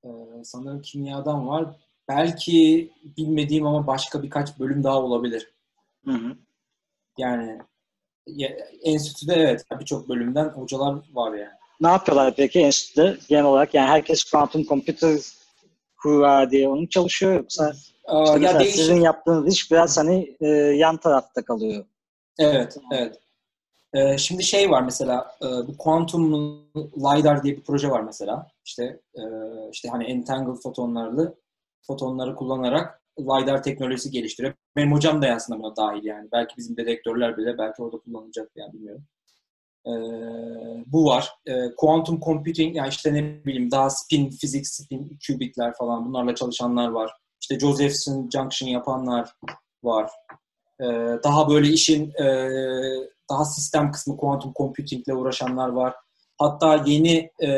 e, sanırım kimyadan var. Belki bilmediğim ama başka birkaç bölüm daha olabilir. Hı hı. Yani ya, enstitüde evet birçok bölümden hocalar var yani. Ne yapıyorlar peki enstitüde genel olarak? Yani herkes quantum computer hurra diye onun çalışıyor yoksa Aa, işte ya değişik. sizin yaptığınız iş biraz hani e, yan tarafta kalıyor. Evet, evet. Ee, şimdi şey var mesela e, bu Quantum LiDAR diye bir proje var mesela. İşte e, işte hani entangled fotonlarlı fotonları kullanarak LiDAR teknolojisi geliştiriyor. Benim hocam da aslında buna dahil yani. Belki bizim dedektörler bile belki orada kullanılacak yani bilmiyorum. Ee, bu var. Ee, quantum computing yani işte ne bileyim daha spin fizik, spin qubitler falan bunlarla çalışanlar var. İşte Josephson junction yapanlar var. Ee, daha böyle işin e, daha sistem kısmı quantum computing ile uğraşanlar var. Hatta yeni e,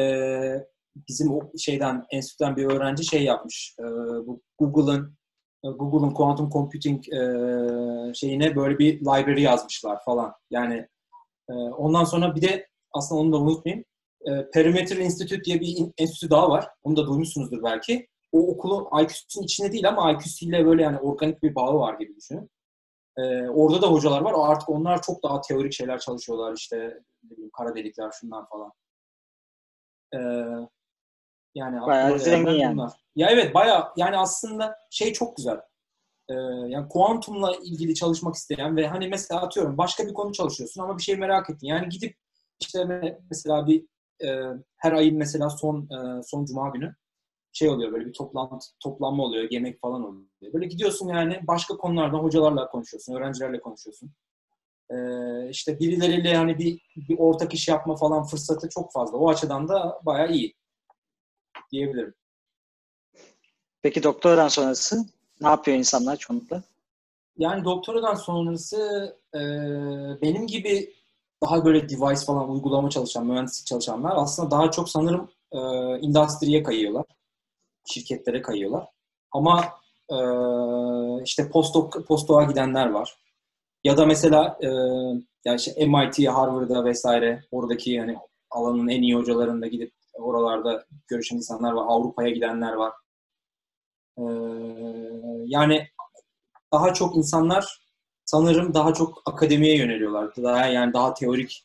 bizim o şeyden enstitüden bir öğrenci şey yapmış. E, bu Google'ın Google'ın quantum computing e, şeyine böyle bir library yazmışlar falan. Yani e, ondan sonra bir de aslında onu da unutmayayım. E, Perimeter Institute diye bir enstitü daha var. Onu da duymuşsunuzdur belki. O okulun IQ'sunun içinde değil ama IQ'siyle böyle yani organik bir bağı var gibi düşünün. Ee, orada da hocalar var. Artık onlar çok daha teorik şeyler çalışıyorlar. İşte kara delikler şunlar falan. Ee, yani Bayağı zengin yani. bunlar. Ya evet bayağı yani aslında şey çok güzel. Ee, yani kuantumla ilgili çalışmak isteyen ve hani mesela atıyorum başka bir konu çalışıyorsun ama bir şey merak ettin. Yani gidip işte me- mesela bir e, her ayın mesela son e, son cuma günü şey oluyor böyle bir toplantı toplanma oluyor, yemek falan oluyor. Böyle gidiyorsun yani başka konulardan hocalarla konuşuyorsun, öğrencilerle konuşuyorsun. Ee, işte birileriyle yani bir, bir ortak iş yapma falan fırsatı çok fazla. O açıdan da bayağı iyi diyebilirim. Peki doktoradan sonrası ne yapıyor insanlar çoğunlukla? Yani doktoradan sonrası e, benim gibi daha böyle device falan uygulama çalışan, mühendislik çalışanlar aslında daha çok sanırım e, endüstriye kayıyorlar. Şirketlere kayıyorlar. Ama e, işte postdoc, postdoğa gidenler var. Ya da mesela e, yani işte MIT, Harvard'a vesaire oradaki yani alanın en iyi hocalarında gidip oralarda görüşen insanlar var. Avrupa'ya gidenler var. E, yani daha çok insanlar sanırım daha çok akademiye yöneliyorlar. Daha yani daha teorik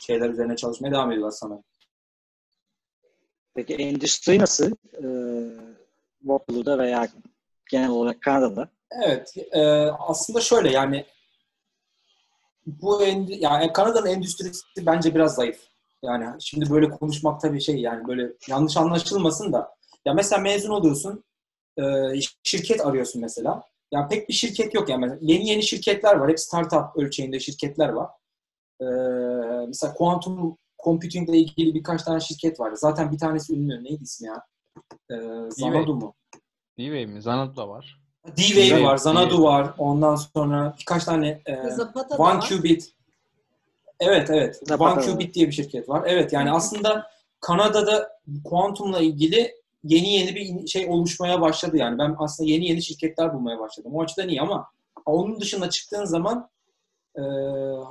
şeyler üzerine çalışmaya devam ediyorlar sanırım. Peki endüstri nasıl? Ee, Waterloo'da veya genel olarak Kanada'da. Evet, e, aslında şöyle yani bu endi, yani Kanada'nın endüstrisi bence biraz zayıf. Yani şimdi böyle konuşmak tabii şey yani böyle yanlış anlaşılmasın da ya mesela mezun oluyorsun e, şirket arıyorsun mesela. Ya pek bir şirket yok yani mesela yeni yeni şirketler var. Hep startup ölçeğinde şirketler var. E, mesela quantum computing ile ilgili birkaç tane şirket var. Zaten bir tanesi ünlü. Neydi ismi ya? E, Zanadu mu? D-Wave mi? Zanadu da var. D-Wave var, Zanadu var. Ondan sonra birkaç tane e, One var. Qubit. Evet, evet. Zapata One var. Qubit diye bir şirket var. Evet, yani aslında Kanada'da kuantumla ilgili yeni yeni bir şey oluşmaya başladı yani. Ben aslında yeni yeni şirketler bulmaya başladım. O açıdan iyi ama onun dışında çıktığın zaman e,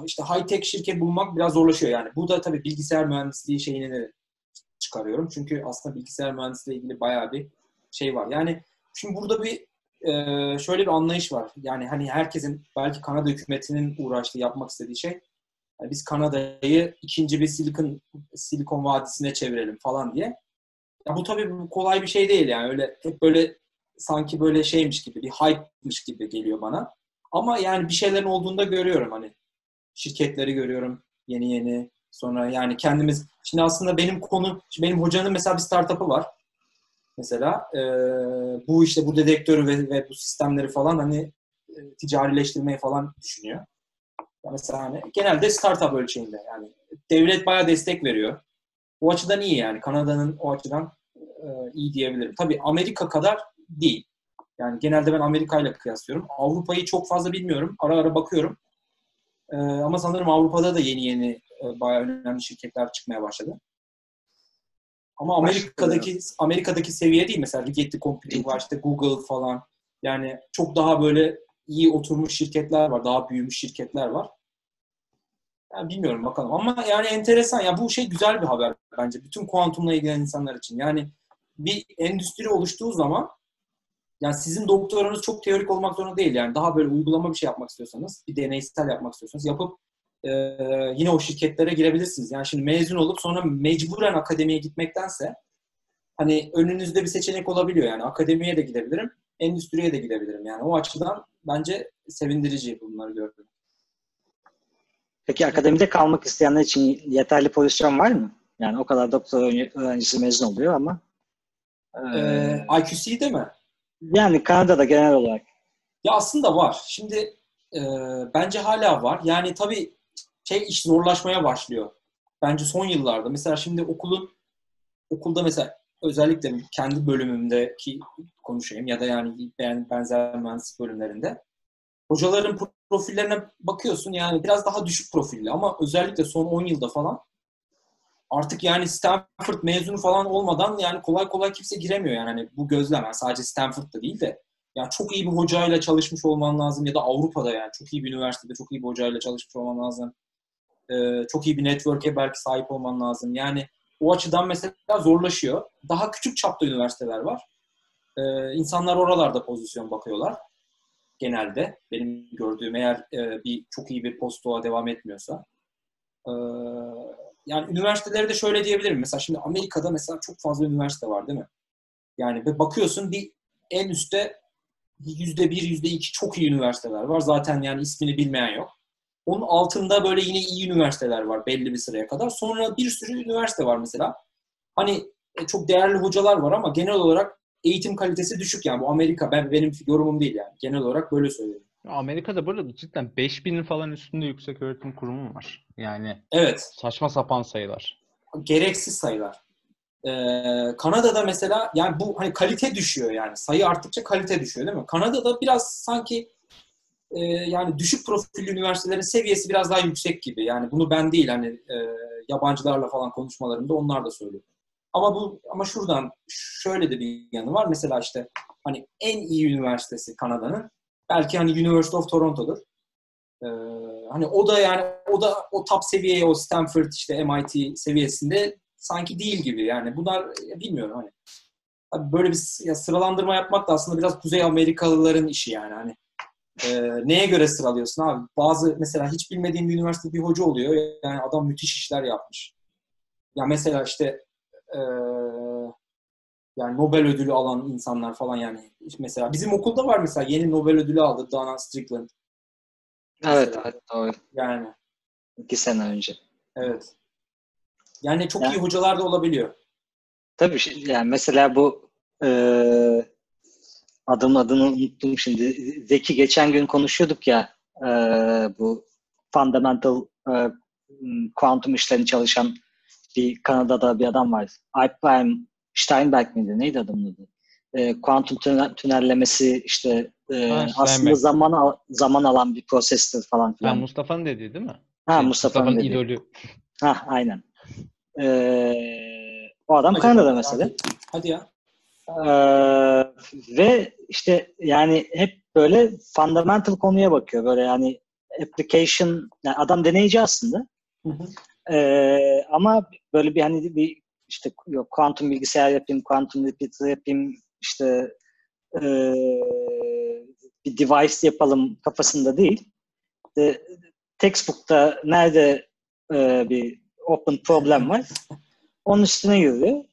işte high tech şirket bulmak biraz zorlaşıyor yani. Bu da tabii bilgisayar mühendisliği şeyini de çıkarıyorum. Çünkü aslında bilgisayar mühendisliği ile ilgili bayağı bir şey var. Yani şimdi burada bir e, şöyle bir anlayış var. Yani hani herkesin belki Kanada hükümetinin uğraştığı, yapmak istediği şey yani biz Kanada'yı ikinci bir Silikon Silikon Vadisi'ne çevirelim falan diye. Ya bu tabii bu kolay bir şey değil yani. Öyle hep böyle sanki böyle şeymiş gibi, bir hype'mış gibi geliyor bana. Ama yani bir şeylerin olduğunda görüyorum hani. Şirketleri görüyorum yeni yeni. Sonra yani kendimiz şimdi aslında benim konu benim hocanın mesela bir startup'ı var. Mesela e, bu işte bu dedektörü ve, ve bu sistemleri falan hani e, ticarileştirmeyi falan düşünüyor. Mesela hani genelde startup ölçeğinde yani devlet bayağı destek veriyor. O açıdan iyi yani. Kanada'nın o açıdan e, iyi diyebilirim. Tabii Amerika kadar değil. Yani genelde ben Amerika ile kıyaslıyorum. Avrupa'yı çok fazla bilmiyorum. Ara ara bakıyorum. E, ama sanırım Avrupa'da da yeni yeni e, bayağı önemli şirketler çıkmaya başladı. Ama Amerika'daki Amerika'daki seviye değil mesela Rigetti Computing var işte Google falan. Yani çok daha böyle iyi oturmuş şirketler var, daha büyümüş şirketler var. Yani bilmiyorum bakalım ama yani enteresan ya bu şey güzel bir haber bence bütün kuantumla ilgilenen insanlar için. Yani bir endüstri oluştuğu zaman yani sizin doktoranız çok teorik olmak zorunda değil. Yani daha böyle uygulama bir şey yapmak istiyorsanız, bir deneysel yapmak istiyorsanız yapıp e, yine o şirketlere girebilirsiniz. Yani şimdi mezun olup sonra mecburen akademiye gitmektense hani önünüzde bir seçenek olabiliyor. Yani akademiye de gidebilirim, endüstriye de gidebilirim. Yani o açıdan bence sevindirici bunları gördüm. Peki akademide kalmak isteyenler için yeterli pozisyon var mı? Yani o kadar doktor öğrencisi mezun oluyor ama. E, ee, IQC'de mi? Yani Kanada'da genel olarak. Ya aslında var. Şimdi e, bence hala var. Yani tabii şey iş zorlaşmaya başlıyor. Bence son yıllarda. Mesela şimdi okulun okulda mesela özellikle kendi bölümümdeki konuşayım ya da yani benzer mühendislik bölümlerinde hocaların profillerine bakıyorsun yani biraz daha düşük profilli ama özellikle son 10 yılda falan artık yani Stanford mezunu falan olmadan yani kolay kolay kimse giremiyor yani hani bu gözlem yani sadece Stanford'da değil de yani çok iyi bir hocayla çalışmış olman lazım ya da Avrupa'da yani çok iyi bir üniversitede çok iyi bir hocayla çalışmış olman lazım. Ee, çok iyi bir network'e belki sahip olman lazım. Yani o açıdan mesela zorlaşıyor. Daha küçük çapta üniversiteler var. Ee, insanlar oralarda pozisyon bakıyorlar genelde. Benim gördüğüm eğer e, bir çok iyi bir postoğa devam etmiyorsa. Ee, yani üniversiteleri de şöyle diyebilirim. Mesela şimdi Amerika'da mesela çok fazla üniversite var değil mi? Yani bakıyorsun bir en üstte yüzde bir, yüzde iki çok iyi üniversiteler var. Zaten yani ismini bilmeyen yok. Onun altında böyle yine iyi üniversiteler var belli bir sıraya kadar. Sonra bir sürü üniversite var mesela. Hani e, çok değerli hocalar var ama genel olarak eğitim kalitesi düşük yani. Bu Amerika ben benim yorumum değil yani. Genel olarak böyle söylüyorum. Amerika'da burada cidden 5000'in falan üstünde yüksek öğretim kurumu var. Yani evet. saçma sapan sayılar. Gereksiz sayılar. Ee, Kanada'da mesela yani bu hani kalite düşüyor yani. Sayı arttıkça kalite düşüyor değil mi? Kanada'da biraz sanki e, yani düşük profilli üniversitelerin seviyesi biraz daha yüksek gibi. Yani bunu ben değil hani e, yabancılarla falan konuşmalarımda onlar da söylüyor. Ama bu ama şuradan şöyle de bir yanı var. Mesela işte hani en iyi üniversitesi Kanada'nın belki hani University of Toronto'dur. Ee, hani o da yani o da o top seviyeye o Stanford işte MIT seviyesinde sanki değil gibi yani bunlar bilmiyorum hani böyle bir ya sıralandırma yapmak da aslında biraz Kuzey Amerikalıların işi yani hani e, neye göre sıralıyorsun abi? Bazı mesela hiç bilmediğim bir üniversite bir hoca oluyor. Yani adam müthiş işler yapmış. Ya mesela işte e, yani Nobel ödülü alan insanlar falan yani. Mesela bizim okulda var mesela yeni Nobel ödülü aldı Dana Strickland. Evet evet doğru. Yani. İki sene önce. Evet. Yani çok yani, iyi hocalar da olabiliyor. Tabii yani mesela bu e, adamın adını unuttum şimdi. Zeki geçen gün konuşuyorduk ya e, bu fundamental e, kuantum işlerini çalışan bir Kanada'da bir adam var. Alpheim Steinberg miydi? Neydi adamın adı? E, kuantum tünellemesi işte e, ha, aslında zaman al, zaman alan bir prosestir falan filan. Ha, Mustafa'nın dediği değil mi? Ha şey, Mustafa'nın, Mustafa'nın idolü. Ha aynen. Ee, o adam Kanada'da mesela. Hadi ya. Ee, ve işte yani hep böyle fundamental konuya bakıyor. Böyle yani application, yani adam deneyici aslında. Hı hı. Ee, ama böyle bir hani bir işte yok kuantum bilgisayar yapayım, kuantum repeater yapayım, işte e, bir device yapalım kafasında değil. E, textbook'ta nerede e, bir open problem var. Onun üstüne yürüyor.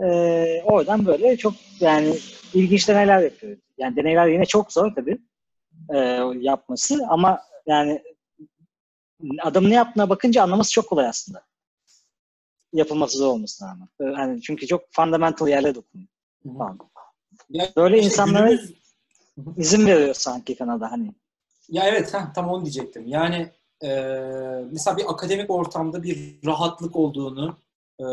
Ee, oradan böyle çok yani ilginç deneyler yapıyor. Yani deneyler yine çok zor tabii e, yapması ama yani adamın ne yaptığına bakınca anlaması çok kolay aslında. Yapılması zor olmasına rağmen. Yani çünkü çok fundamental yerlere dokunuyor. Falan. böyle işte insanlara günümüz... izin veriyor sanki Kanada hani. Ya evet heh, tam onu diyecektim. Yani e, mesela bir akademik ortamda bir rahatlık olduğunu e,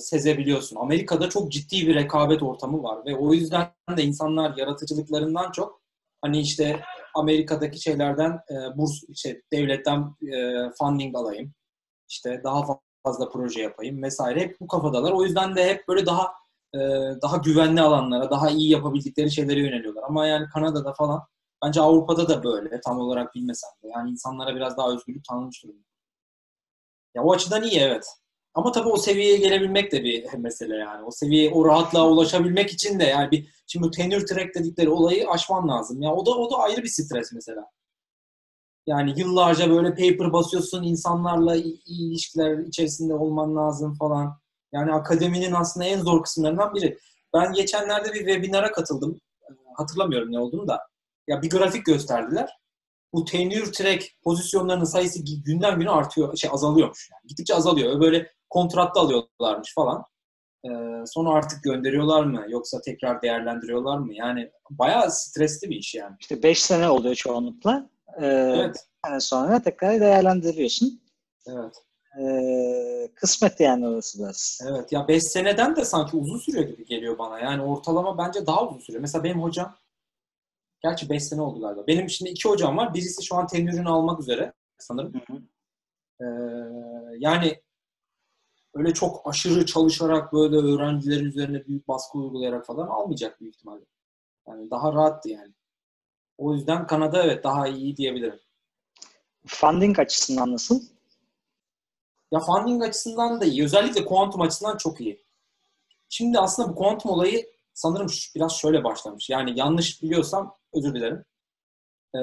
sezebiliyorsun. Amerika'da çok ciddi bir rekabet ortamı var ve o yüzden de insanlar yaratıcılıklarından çok hani işte Amerika'daki şeylerden e, burs şey devletten e, funding alayım. İşte daha fazla proje yapayım vesaire. Hep bu kafadalar. O yüzden de hep böyle daha e, daha güvenli alanlara, daha iyi yapabildikleri şeylere yöneliyorlar. Ama yani Kanada'da falan bence Avrupa'da da böyle tam olarak bilmesem de. Yani insanlara biraz daha özgürlük tanınmış durumda. Ya o açıdan iyi evet. Ama tabii o seviyeye gelebilmek de bir mesele yani. O seviyeye, o rahatlığa ulaşabilmek için de yani bir şimdi bu tenure track dedikleri olayı aşman lazım. Ya o da o da ayrı bir stres mesela. Yani yıllarca böyle paper basıyorsun, insanlarla iyi ilişkiler içerisinde olman lazım falan. Yani akademinin aslında en zor kısımlarından biri. Ben geçenlerde bir webinara katıldım. Hatırlamıyorum ne olduğunu da. Ya bir grafik gösterdiler. Bu tenure track pozisyonlarının sayısı günden güne artıyor, şey azalıyormuş. Yani. Gittikçe azalıyor. Böyle kontratta alıyorlarmış falan. Ee, sonra artık gönderiyorlar mı? Yoksa tekrar değerlendiriyorlar mı? Yani bayağı stresli bir iş yani. İşte 5 sene oluyor çoğunlukla. Ee, evet. sene sonra tekrar değerlendiriyorsun. Evet. Ee, kısmet yani orası biraz. Evet. Ya 5 seneden de sanki uzun sürüyor gibi geliyor bana. Yani ortalama bence daha uzun sürüyor. Mesela benim hocam Gerçi 5 sene oldu galiba. Benim şimdi iki hocam var. Birisi şu an tenürünü almak üzere sanırım. Hı hı. Ee, yani öyle çok aşırı çalışarak böyle öğrencilerin üzerine büyük baskı uygulayarak falan almayacak büyük ihtimalle. Yani daha rahattı yani. O yüzden Kanada evet daha iyi diyebilirim. Funding açısından nasıl? Ya funding açısından da iyi. Özellikle kuantum açısından çok iyi. Şimdi aslında bu kuantum olayı sanırım biraz şöyle başlamış. Yani yanlış biliyorsam özür dilerim. Ee,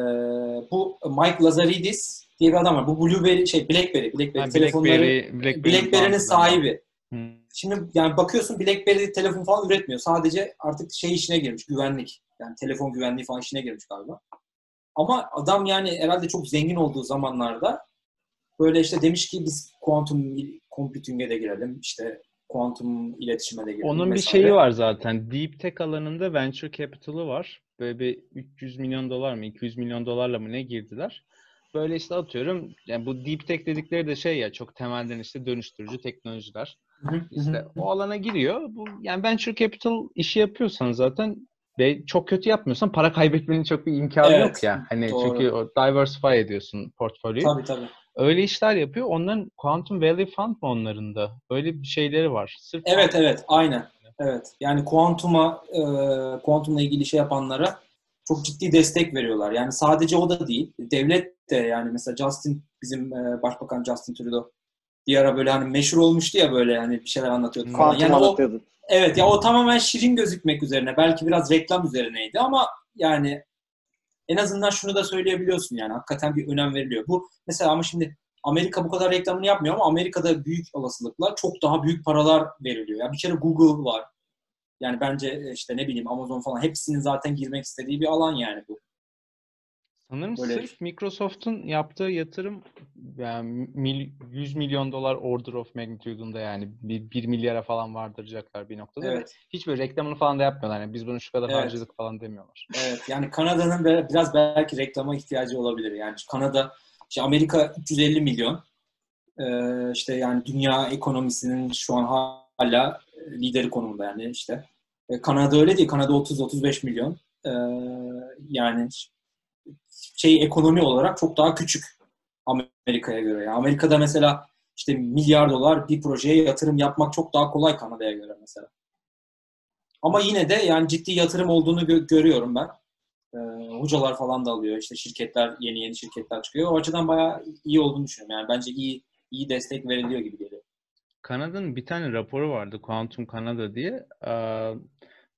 bu Mike Lazaridis diye bir adam var. Bu Blueberry şey Blackberry, Blackberry ha, telefonları Blackberry, Blackberry'nin Blackberry sahibi. Hmm. Şimdi yani bakıyorsun BlackBerry telefon falan üretmiyor. Sadece artık şey işine girmiş, güvenlik. Yani telefon güvenliği falan işine girmiş galiba. Ama adam yani herhalde çok zengin olduğu zamanlarda böyle işte demiş ki biz kuantum computing'e de girelim. İşte kuantum iletişime de girelim. Onun vesaire. bir şeyi var zaten. Deep Tech alanında venture capital'ı var. Böyle bir 300 milyon dolar mı 200 milyon dolarla mı ne girdiler. Böyle işte atıyorum yani bu deep tech dedikleri de şey ya çok temelden işte dönüştürücü teknolojiler. işte o alana giriyor. Bu yani venture capital işi yapıyorsan zaten ve çok kötü yapmıyorsan para kaybetmenin çok bir imkanı evet, yok ya. Hani doğru. çünkü o diversify ediyorsun portfolyoyu. Tabii tabii. Öyle işler yapıyor. Onların Quantum Valley Fund mı onların da? Öyle bir şeyleri var. Sırf evet evet aynen. Evet. Yani kuantuma e, kuantumla ilgili şey yapanlara çok ciddi destek veriyorlar. Yani sadece o da değil. Devlet de yani mesela Justin bizim e, Başbakan Justin Trudeau bir ara böyle hani meşhur olmuştu ya böyle hani bir şeyler anlatıyordu falan. Kuantum yani o, evet ya o tamamen şirin gözükmek üzerine. Belki biraz reklam üzerineydi ama yani en azından şunu da söyleyebiliyorsun yani hakikaten bir önem veriliyor. Bu mesela ama şimdi Amerika bu kadar reklamını yapmıyor ama Amerika'da büyük olasılıkla çok daha büyük paralar veriliyor. Yani bir kere Google var. Yani bence e, işte ne bileyim Amazon falan hepsinin zaten girmek istediği bir alan yani bu. Sanırım Böyle... sırf Microsoft'un yaptığı yatırım yani 100 milyon dolar order of magnitude'unda yani 1, 1 milyara falan vardıracaklar bir noktada. Evet. Hiç böyle reklamını falan da yapmıyorlar. Yani biz bunu şu kadar evet. harcadık falan demiyorlar. Evet yani Kanada'nın biraz belki reklama ihtiyacı olabilir. Yani Kanada, işte Amerika 350 milyon. Ee, işte yani dünya ekonomisinin şu an hala lideri konumunda yani işte. E, Kanada öyle değil. Kanada 30-35 milyon. E, yani şey ekonomi olarak çok daha küçük Amerika'ya göre. Yani Amerika'da mesela işte milyar dolar bir projeye yatırım yapmak çok daha kolay Kanada'ya göre mesela. Ama yine de yani ciddi yatırım olduğunu gö- görüyorum ben. Ee, hocalar falan da alıyor. İşte şirketler, yeni yeni şirketler çıkıyor. O açıdan bayağı iyi olduğunu düşünüyorum. Yani bence iyi iyi destek veriliyor gibi geliyor. Kanada'nın bir tane raporu vardı Quantum Kanada diye.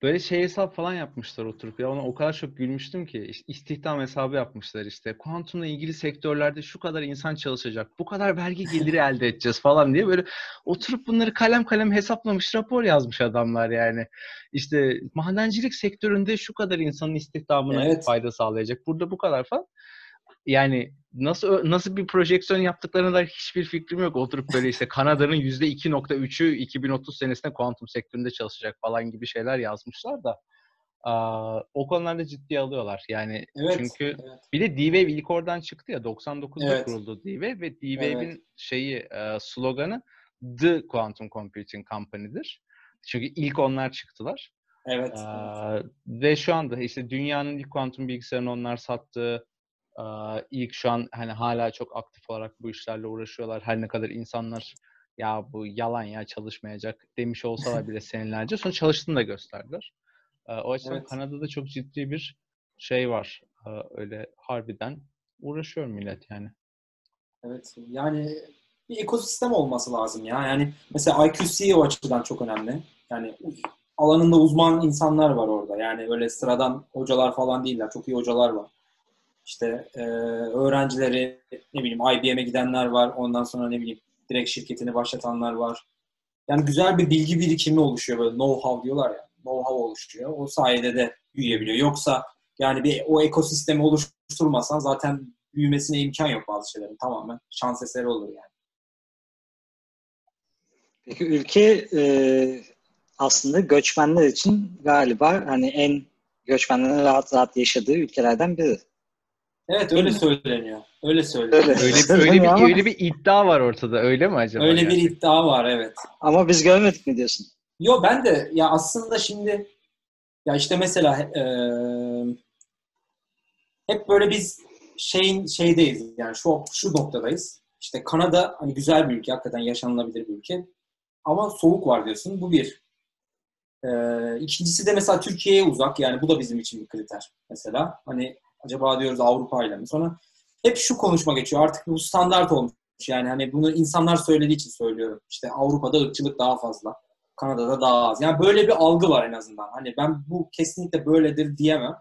Böyle şey hesap falan yapmışlar oturup ya ona o kadar çok gülmüştüm ki işte istihdam hesabı yapmışlar işte. Kuantumla ilgili sektörlerde şu kadar insan çalışacak, bu kadar vergi geliri elde edeceğiz falan diye böyle oturup bunları kalem kalem hesaplamış rapor yazmış adamlar yani. İşte madencilik sektöründe şu kadar insanın istihdamına evet. fayda sağlayacak. Burada bu kadar falan yani nasıl nasıl bir projeksiyon yaptıklarına dair hiçbir fikrim yok. Oturup böyle işte Kanada'nın %2.3'ü 2030 senesinde kuantum sektöründe çalışacak falan gibi şeyler yazmışlar da aa, o konularda ciddi alıyorlar. Yani evet, çünkü evet. bir de D-Wave ilk oradan çıktı ya 99'da evet. kuruldu D-Wave ve D-Wave'in evet. şeyi e, sloganı The Quantum Computing Company'dir. Çünkü ilk onlar çıktılar. Evet. Aa, evet. Ve şu anda işte dünyanın ilk kuantum bilgisayarını onlar sattı ilk şu an hani hala çok aktif olarak bu işlerle uğraşıyorlar. Her ne kadar insanlar ya bu yalan ya çalışmayacak demiş olsalar bile senelerce sonra çalıştığını da gösterdiler. O açıdan Evet. Kanada'da çok ciddi bir şey var. Öyle harbiden uğraşıyor millet yani. Evet. Yani bir ekosistem olması lazım ya. Yani mesela IQC o açıdan çok önemli. Yani alanında uzman insanlar var orada. Yani öyle sıradan hocalar falan değiller. Çok iyi hocalar var. İşte e, öğrencileri ne bileyim IBM'e gidenler var. Ondan sonra ne bileyim direkt şirketini başlatanlar var. Yani güzel bir bilgi birikimi oluşuyor böyle know-how diyorlar ya. Know-how oluşuyor. O sayede de büyüyebiliyor. Yoksa yani bir o ekosistemi oluşturmasan zaten büyümesine imkan yok bazı şeylerin. Tamamen şans eseri olur yani. Peki ülke e, aslında göçmenler için galiba hani en göçmenlerin rahat rahat yaşadığı ülkelerden biri. Evet öyle söyleniyor. Öyle söyleniyor. Öyle. Öyle Söyleniyor öyle bir ama- öyle bir iddia var ortada. Öyle mi acaba? Öyle bir gerçekten? iddia var evet. Ama biz görmedik mi diyorsun? Yo ben de ya aslında şimdi ya işte mesela e, hep böyle biz şeyin şeydeyiz yani şu şu noktadayız. İşte Kanada hani güzel bir ülke, hakikaten yaşanılabilir bir ülke. Ama soğuk var diyorsun. Bu bir. E, ikincisi de mesela Türkiye'ye uzak. Yani bu da bizim için bir kriter mesela. Hani acaba diyoruz Avrupa ile mi? Sonra hep şu konuşma geçiyor. Artık bu standart olmuş. Yani hani bunu insanlar söylediği için söylüyorum. İşte Avrupa'da ırkçılık daha fazla. Kanada'da daha az. Yani böyle bir algı var en azından. Hani ben bu kesinlikle böyledir diyemem.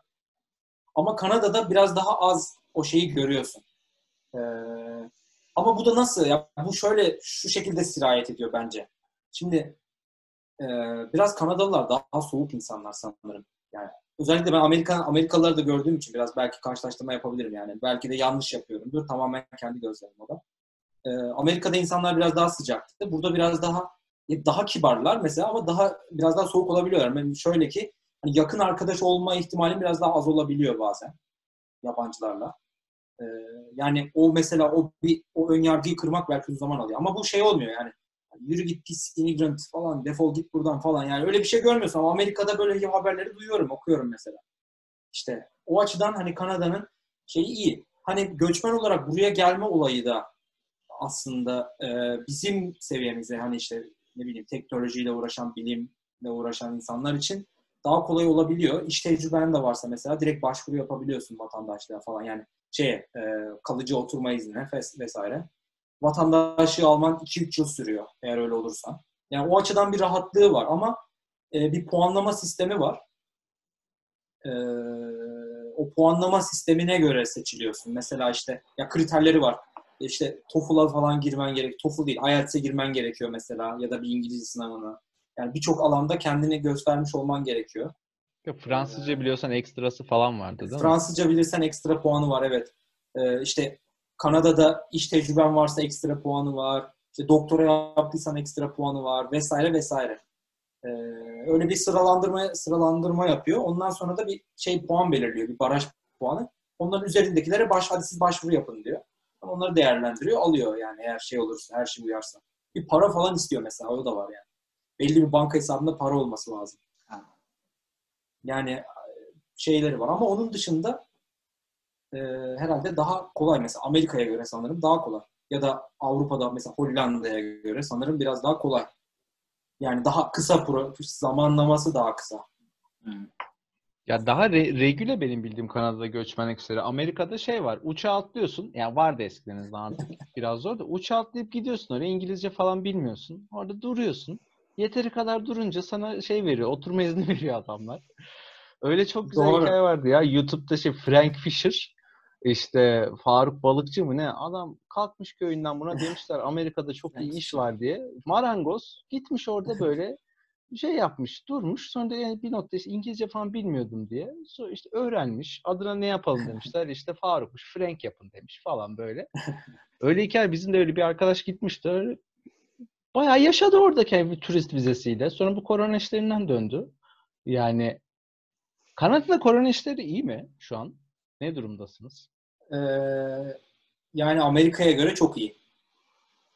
Ama Kanada'da biraz daha az o şeyi görüyorsun. Ee, ama bu da nasıl? Ya bu şöyle şu şekilde sirayet ediyor bence. Şimdi e, biraz Kanadalılar daha soğuk insanlar sanırım. Yani özellikle ben Amerika Amerikalıları da gördüğüm için biraz belki karşılaştırma yapabilirim yani. Belki de yanlış yapıyorumdur. Tamamen kendi gözlerim o da. Ee, Amerika'da insanlar biraz daha sıcaktı. Burada biraz daha e, daha kibarlar mesela ama daha biraz daha soğuk olabiliyorlar. Yani şöyle ki hani yakın arkadaş olma ihtimalin biraz daha az olabiliyor bazen yabancılarla. Ee, yani o mesela o bir o ön yargıyı kırmak belki uzun zaman alıyor. Ama bu şey olmuyor yani. Yürü git pis immigrant falan defol git buradan falan yani öyle bir şey görmüyorsun ama Amerika'da böyle haberleri duyuyorum okuyorum mesela. İşte o açıdan hani Kanada'nın şeyi iyi. Hani göçmen olarak buraya gelme olayı da aslında e, bizim seviyemize hani işte ne bileyim teknolojiyle uğraşan, bilimle uğraşan insanlar için daha kolay olabiliyor. İş tecrüben de varsa mesela direkt başvuru yapabiliyorsun vatandaşlığa falan. Yani şeye e, kalıcı oturma iznine ves- vesaire. Vatandaşlığı alman 2-3 yıl sürüyor eğer öyle olursa. Yani o açıdan bir rahatlığı var ama e, bir puanlama sistemi var. E, o puanlama sistemine göre seçiliyorsun. Mesela işte ya kriterleri var. İşte TOEFL'a falan girmen gerek. TOEFL değil, IELTS'e girmen gerekiyor mesela ya da bir İngilizce sınavına. Yani birçok alanda kendini göstermiş olman gerekiyor. Ya Fransızca biliyorsan ekstrası falan vardı değil mi? Fransızca bilirsen ekstra puanı var evet. Ee, işte Kanada'da iş tecrüben varsa ekstra puanı var. İşte doktora yaptıysan ekstra puanı var vesaire vesaire. Ee, öyle bir sıralandırma sıralandırma yapıyor. Ondan sonra da bir şey puan belirliyor. Bir baraj puanı. Onların üzerindekilere baş, hadi siz başvuru yapın diyor. Onları değerlendiriyor, alıyor yani eğer şey olursa, her şey uyarsa. Bir para falan istiyor mesela, o da var yani. Belli bir banka hesabında para olması lazım. Yani şeyleri var ama onun dışında e, herhalde daha kolay mesela Amerika'ya göre sanırım daha kolay. Ya da Avrupa'da mesela Hollanda'ya göre sanırım biraz daha kolay. Yani daha kısa pro, zamanlaması daha kısa. Ya daha re- regüle benim bildiğim Kanada'da göçmenlik işleri. Amerika'da şey var. Uçağa atlıyorsun. Yani vardı eskiden artık biraz zor da. Uçağa atlayıp gidiyorsun oraya. İngilizce falan bilmiyorsun. Orada duruyorsun. Yeteri kadar durunca sana şey veriyor. Oturma izni veriyor adamlar. Öyle çok güzel Doğru. hikaye vardı ya. YouTube'da şey Frank Fisher işte Faruk Balıkçı mı ne? Adam kalkmış köyünden buna demişler Amerika'da çok iyi iş var diye. Marangoz gitmiş orada böyle şey yapmış, durmuş. Sonra da yani bir nokta işte İngilizce falan bilmiyordum diye. Sonra işte öğrenmiş. Adına ne yapalım demişler. İşte Faruk'muş, Frank yapın demiş falan böyle. Öyle hikaye bizim de öyle bir arkadaş gitmişti. Öyle bayağı yaşadı orada kendi turist vizesiyle. Sonra bu korona işlerinden döndü. Yani Kanada'da korona işleri iyi mi şu an? Ne durumdasınız? Ee, yani Amerika'ya göre çok iyi.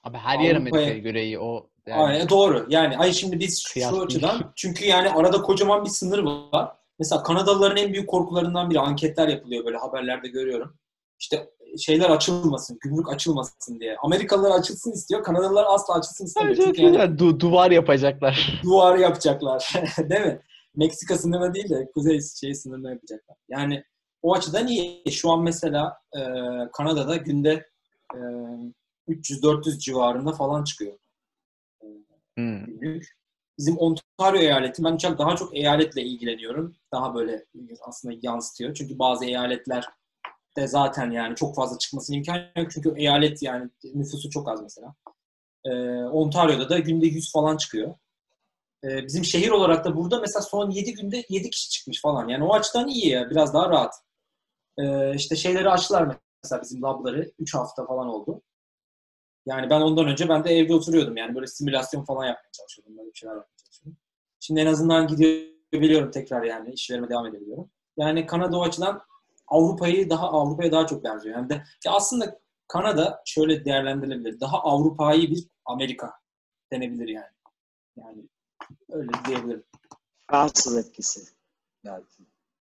Abi her yer Amerika'ya göre iyi. O yani Aynen, doğru. Yani ay şimdi biz şu Kıyas değil. açıdan çünkü yani arada kocaman bir sınır var. Mesela Kanadalıların en büyük korkularından biri anketler yapılıyor böyle haberlerde görüyorum. işte şeyler açılmasın, gümrük açılmasın diye. Amerikalılar açılsın istiyor, Kanadalılar asla açılsın istemiyor. Çok Çünkü yani. Du- duvar yapacaklar. duvar yapacaklar. değil mi? Meksika sınırına değil de kuzey şey sınırına yapacaklar. Yani o açıdan iyi. Şu an mesela e, Kanada'da günde e, 300-400 civarında falan çıkıyor. Hmm. günlük. Bizim Ontario eyaleti, ben çok daha çok eyaletle ilgileniyorum. Daha böyle aslında yansıtıyor. Çünkü bazı eyaletlerde zaten yani çok fazla çıkmasının imkanı yok. Çünkü eyalet yani nüfusu çok az mesela. Ee, Ontario'da da günde 100 falan çıkıyor. Ee, bizim şehir olarak da burada mesela son 7 günde 7 kişi çıkmış falan. Yani o açıdan iyi ya. Biraz daha rahat. Ee, işte şeyleri açtılar mesela bizim labları. 3 hafta falan oldu. Yani ben ondan önce ben de evde oturuyordum. Yani böyle simülasyon falan yapmaya çalışıyordum. Böyle şeyler yapmaya çalışıyordum. Şimdi en azından gidebiliyorum tekrar yani. işlerime devam edebiliyorum. Yani Kanada o açıdan Avrupa'yı daha Avrupa'ya daha çok benziyor. Yani de, ya aslında Kanada şöyle değerlendirilebilir. Daha Avrupa'yı bir Amerika denebilir yani. Yani öyle diyebilirim. Fransız etkisi. Yani.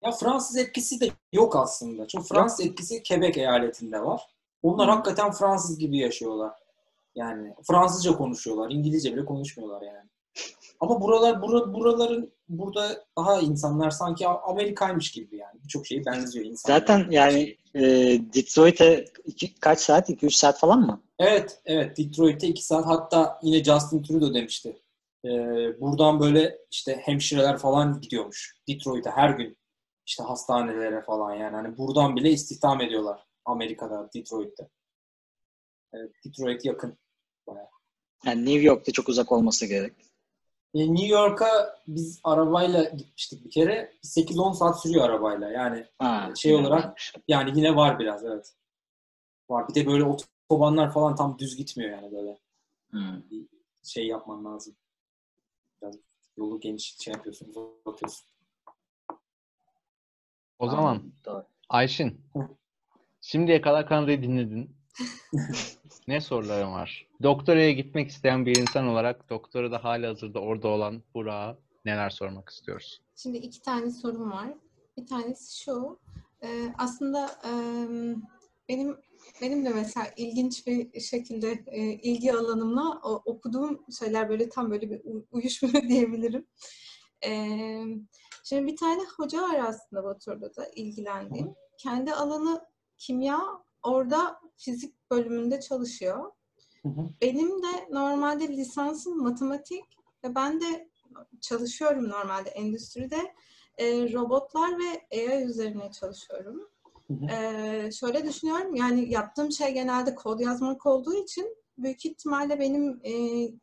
Ya Fransız etkisi de yok aslında. Çünkü Fransız etkisi Quebec eyaletinde var. Onlar Hı. hakikaten Fransız gibi yaşıyorlar. Yani Fransızca konuşuyorlar. İngilizce bile konuşmuyorlar yani. Ama buralar bura, buraların burada daha insanlar sanki Amerikaymış gibi yani. Birçok şeyi benziyor insanlar. Zaten yani e, Detroit'e iki, kaç saat? 2-3 saat falan mı? Evet, evet. Detroit'te iki saat. Hatta yine Justin Trudeau demişti. Ee, buradan böyle işte hemşireler falan gidiyormuş. Detroit'e her gün. İşte hastanelere falan yani. Hani buradan bile istihdam ediyorlar. Amerika'da, Detroit'te. Evet, Detroit yakın. Yani New York'ta çok uzak olması gerek. E, New York'a biz arabayla gitmiştik bir kere. 8-10 saat sürüyor arabayla. Yani Ha, Şey olarak- varmış. yani yine var biraz evet. Var. Bir de böyle otobanlar falan tam düz gitmiyor yani böyle. Hmm. şey yapman lazım. Biraz yolu geniş şey yapıyorsun, uzatıyorsun. O zaman Doğru. Ayşin, şimdiye kadar Kanada'yı dinledin. ne sorularım var? Doktoraya gitmek isteyen bir insan olarak doktora da hali hazırda orada olan Burak'a neler sormak istiyoruz? Şimdi iki tane sorum var. Bir tanesi şu. e, aslında e, benim benim de mesela ilginç bir şekilde e, ilgi alanımla o- okuduğum şeyler böyle tam böyle bir uyuşmuyor diyebilirim. E, şimdi bir tane hoca var aslında Batur'da da ilgilendiğim. Kendi alanı kimya, orada fizik bölümünde çalışıyor. Hı hı. Benim de normalde lisansım matematik ve ben de çalışıyorum normalde endüstride. Ee, robotlar ve AI üzerine çalışıyorum. Hı hı. Ee, şöyle düşünüyorum yani yaptığım şey genelde kod yazmak olduğu için büyük ihtimalle benim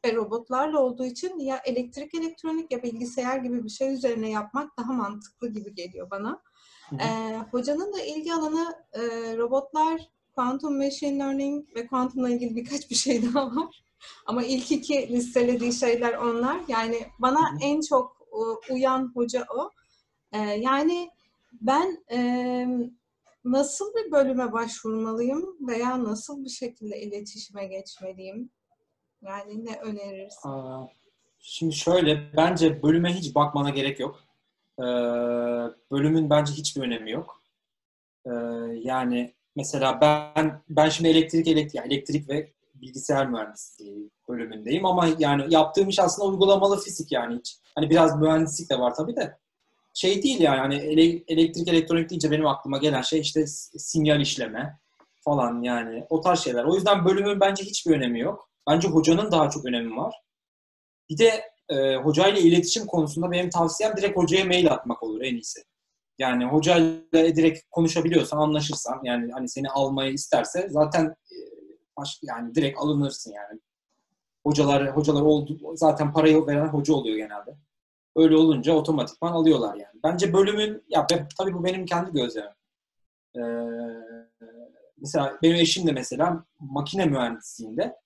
e, robotlarla olduğu için ya elektrik elektronik ya bilgisayar gibi bir şey üzerine yapmak daha mantıklı gibi geliyor bana. Hı hı. Ee, hocanın da ilgi alanı e, robotlar, quantum machine learning ve kuantumla ilgili birkaç bir şey daha var. Ama ilk iki listelediği şeyler onlar. Yani bana Hı hı. en çok e, uyan hoca o. Ee, yani ben e, nasıl bir bölüme başvurmalıyım veya nasıl bir şekilde iletişime geçmeliyim? Yani ne önerirsin? Aa, Şimdi şöyle, bence bölüme hiç bakmana gerek yok. Ee, bölümün bence hiçbir önemi yok. Ee, yani mesela ben ben şimdi elektrik elektrik elektrik ve bilgisayar mühendisliği bölümündeyim ama yani yaptığım iş aslında uygulamalı fizik yani hiç. Hani biraz mühendislik de var tabii de. Şey değil yani hani ele- elektrik elektronik deyince benim aklıma gelen şey işte sinyal işleme falan yani o tarz şeyler. O yüzden bölümün bence hiçbir önemi yok. Bence hocanın daha çok önemi var. Bir de e, hocayla iletişim konusunda benim tavsiyem direkt hocaya mail atmak olur en iyisi. Yani hocayla direkt konuşabiliyorsan, anlaşırsan yani hani seni almayı isterse zaten e, baş, yani direkt alınırsın yani. Hocalar hocalar oldu zaten parayı veren hoca oluyor genelde. Öyle olunca otomatikman alıyorlar yani. Bence bölümün ya tabii bu benim kendi gözlemim. Ee, mesela benim eşim de mesela makine mühendisliğinde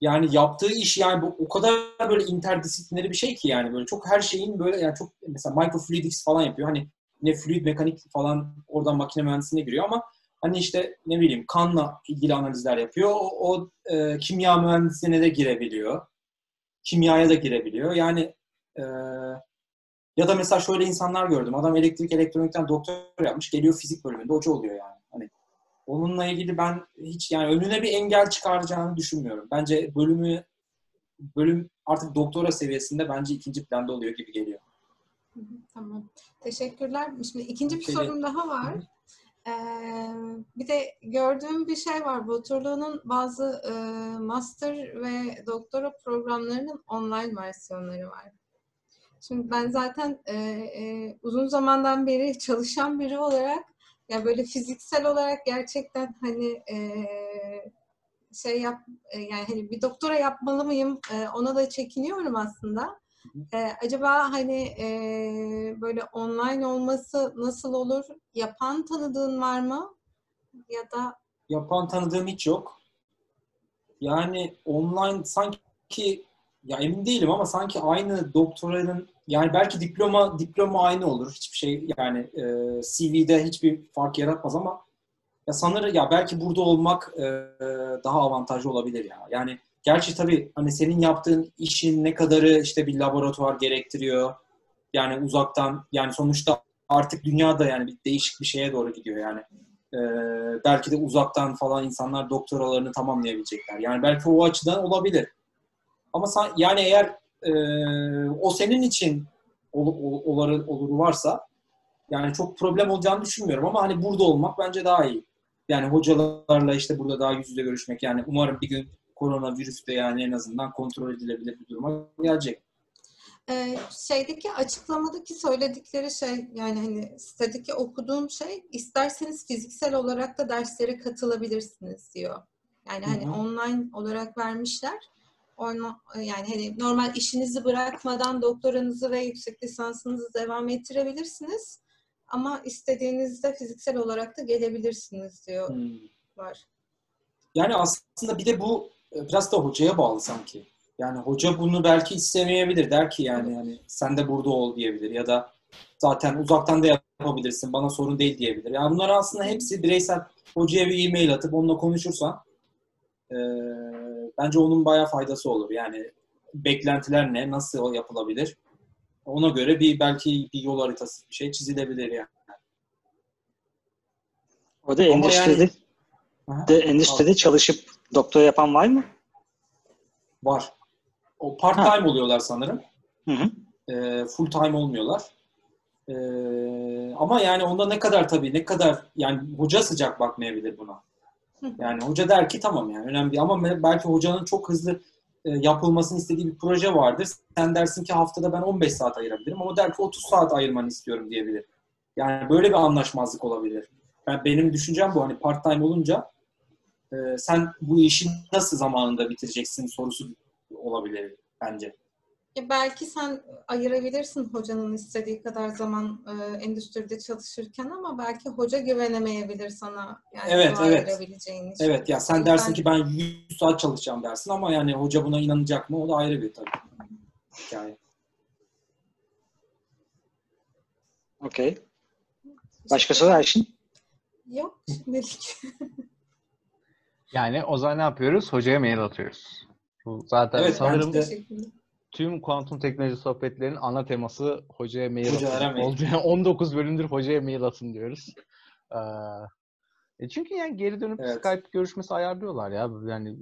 yani yaptığı iş yani bu o kadar böyle interdisiplineri bir şey ki yani böyle çok her şeyin böyle yani çok mesela microfluidics falan yapıyor. Hani ne fluid mekanik falan oradan makine mühendisliğine giriyor ama hani işte ne bileyim kanla ilgili analizler yapıyor. O, o e, kimya mühendisliğine de girebiliyor. Kimyaya da girebiliyor. Yani e, ya da mesela şöyle insanlar gördüm. Adam elektrik elektronikten doktor yapmış. Geliyor fizik bölümünde hoca oluyor yani. Hani onunla ilgili ben hiç yani önüne bir engel çıkaracağını düşünmüyorum. Bence bölümü bölüm artık doktora seviyesinde bence ikinci planda oluyor gibi geliyor. Tamam. Teşekkürler. Şimdi ikinci bir Şey- sorum daha var. Ee, bir de gördüğüm bir şey var. Baturlu'nun bazı e, master ve doktora programlarının online versiyonları var. Şimdi ben zaten e, e, uzun zamandan beri çalışan biri olarak ya böyle fiziksel olarak gerçekten hani e, şey yap e, yani hani bir doktora yapmalı mıyım E, ona da çekiniyorum aslında. E, acaba hani e, böyle online olması nasıl olur? Yapan tanıdığın var mı? Ya da Yapan tanıdığım hiç yok. Yani online sanki ya emin değilim ama sanki aynı doktoranın yani belki diploma diploma aynı olur. Hiçbir şey yani e, CV'de hiçbir fark yaratmaz ama ya sanırım ya belki burada olmak e, daha avantajlı olabilir ya. Yani gerçi tabii hani senin yaptığın işin ne kadarı işte bir laboratuvar gerektiriyor. Yani uzaktan yani sonuçta artık dünyada yani bir değişik bir şeye doğru gidiyor yani. E, belki de uzaktan falan insanlar doktoralarını tamamlayabilecekler. Yani belki o açıdan olabilir. Ama sen, yani eğer e, o senin için ol, ol, olur, olur varsa yani çok problem olacağını düşünmüyorum ama hani burada olmak bence daha iyi. Yani hocalarla işte burada daha yüz yüze görüşmek yani umarım bir gün koronavirüs de yani en azından kontrol edilebilir bir duruma gelecek. e, şeydeki açıklamadaki söyledikleri şey yani hani sitedeki okuduğum şey isterseniz fiziksel olarak da derslere katılabilirsiniz diyor. Yani hani Hı hı. online olarak vermişler. Onla- yani hani normal işinizi bırakmadan doktoranızı ve yüksek lisansınızı devam ettirebilirsiniz. Ama istediğinizde fiziksel olarak da gelebilirsiniz diyor Hmm. var. Yani aslında bir de bu e, biraz da hocaya bağlı sanki. Yani hoca bunu belki istemeyebilir. Der ki yani yani sen de burada ol diyebilir ya da zaten uzaktan da yapabilirsin. Bana sorun değil diyebilir. Yani bunlar aslında hepsi bireysel hocaya bir e-mail atıp onunla konuşursan e, bence onun bayağı faydası olur. Yani beklentiler ne? Nasıl yapılabilir? Ona göre bir belki bir yol haritası bir şey çizilebilir yani. O da endüstride, Aha. de endüstride çalışıp doktora yapan var mı? Var. O part time oluyorlar sanırım. Hı hı. E, full time olmuyorlar. E, ama yani onda ne kadar tabii ne kadar yani hoca sıcak bakmayabilir buna. Yani hoca der ki tamam yani önemli ama belki hocanın çok hızlı e, yapılmasını istediği bir proje vardır. Sen dersin ki haftada ben 15 saat ayırabilirim ama der ki 30 saat ayırmanı istiyorum diyebilir. Yani böyle bir anlaşmazlık olabilir. Ben, benim düşüncem bu hani part time olunca e, sen bu işi nasıl zamanında bitireceksin sorusu olabilir bence. Ya belki sen ayırabilirsin hocanın istediği kadar zaman e, endüstride çalışırken ama belki hoca güvenemeyebilir sana yani Evet, evet. için. Evet ya sen dersin ki ben 100 saat çalışacağım dersin ama yani hoca buna inanacak mı o da ayrı bir tabii hikaye. Okey. Başka soru Ayşin? Yok şimdilik. Yani o zaman ne yapıyoruz? Hocaya mail atıyoruz. Bu zaten Evet, sanırım. Tüm kuantum teknoloji sohbetlerinin ana teması hocaya mail Hocalara atın oldu. Yani 19 bölümdür hocaya mail atın diyoruz. Ee, e çünkü yani geri dönüp Evet. Skype görüşmesi ayarlıyorlar ya. Yani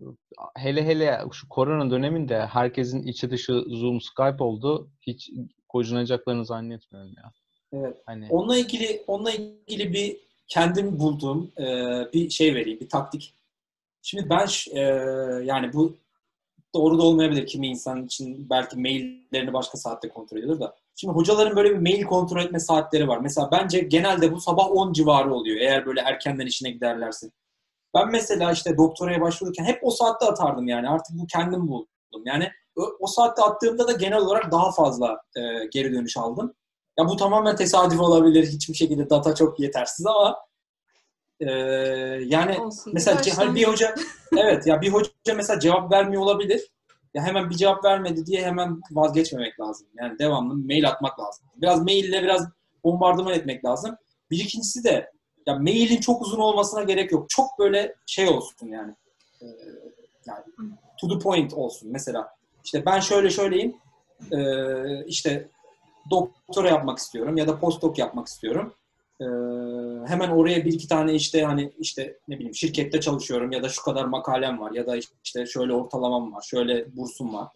hele hele şu korona döneminde herkesin içi dışı Zoom, Skype oldu. Hiç gocunacaklarını zannetmiyorum ya. Evet. Hani Onunla ilgili onunla ilgili bir kendim bulduğum e, bir şey vereyim, bir taktik. Şimdi ben e, yani bu doğru da olmayabilir kimi insan için belki maillerini başka saatte kontrol ediyor da. Şimdi hocaların böyle bir mail kontrol etme saatleri var. Mesela bence genelde bu sabah 10 civarı oluyor eğer böyle erkenden işine giderlerse. Ben mesela işte doktoraya başvururken hep o saatte atardım yani. Artık bu kendim buldum. Yani o, o saatte attığımda da genel olarak daha fazla e, geri dönüş aldım. Ya bu tamamen tesadüf olabilir. Hiçbir şekilde data çok yetersiz ama e, yani Olsun. mesela ce- hani bir hoca evet ya bir hoca mesela cevap vermiyor olabilir. Ya hemen bir cevap vermedi diye hemen vazgeçmemek lazım. Yani devamlı mail atmak lazım. Biraz maille biraz bombardıman etmek lazım. Bir ikincisi de ya mailin çok uzun olmasına gerek yok. Çok böyle şey olsun yani. Ee, yani to the point olsun. Mesela işte ben şöyle şöyleyim. Ee, işte doktora yapmak istiyorum ya da postdoc yapmak istiyorum. Ee, hemen oraya bir iki tane işte hani işte ne bileyim şirkette çalışıyorum ya da şu kadar makalem var ya da işte şöyle ortalamam var, şöyle bursum var.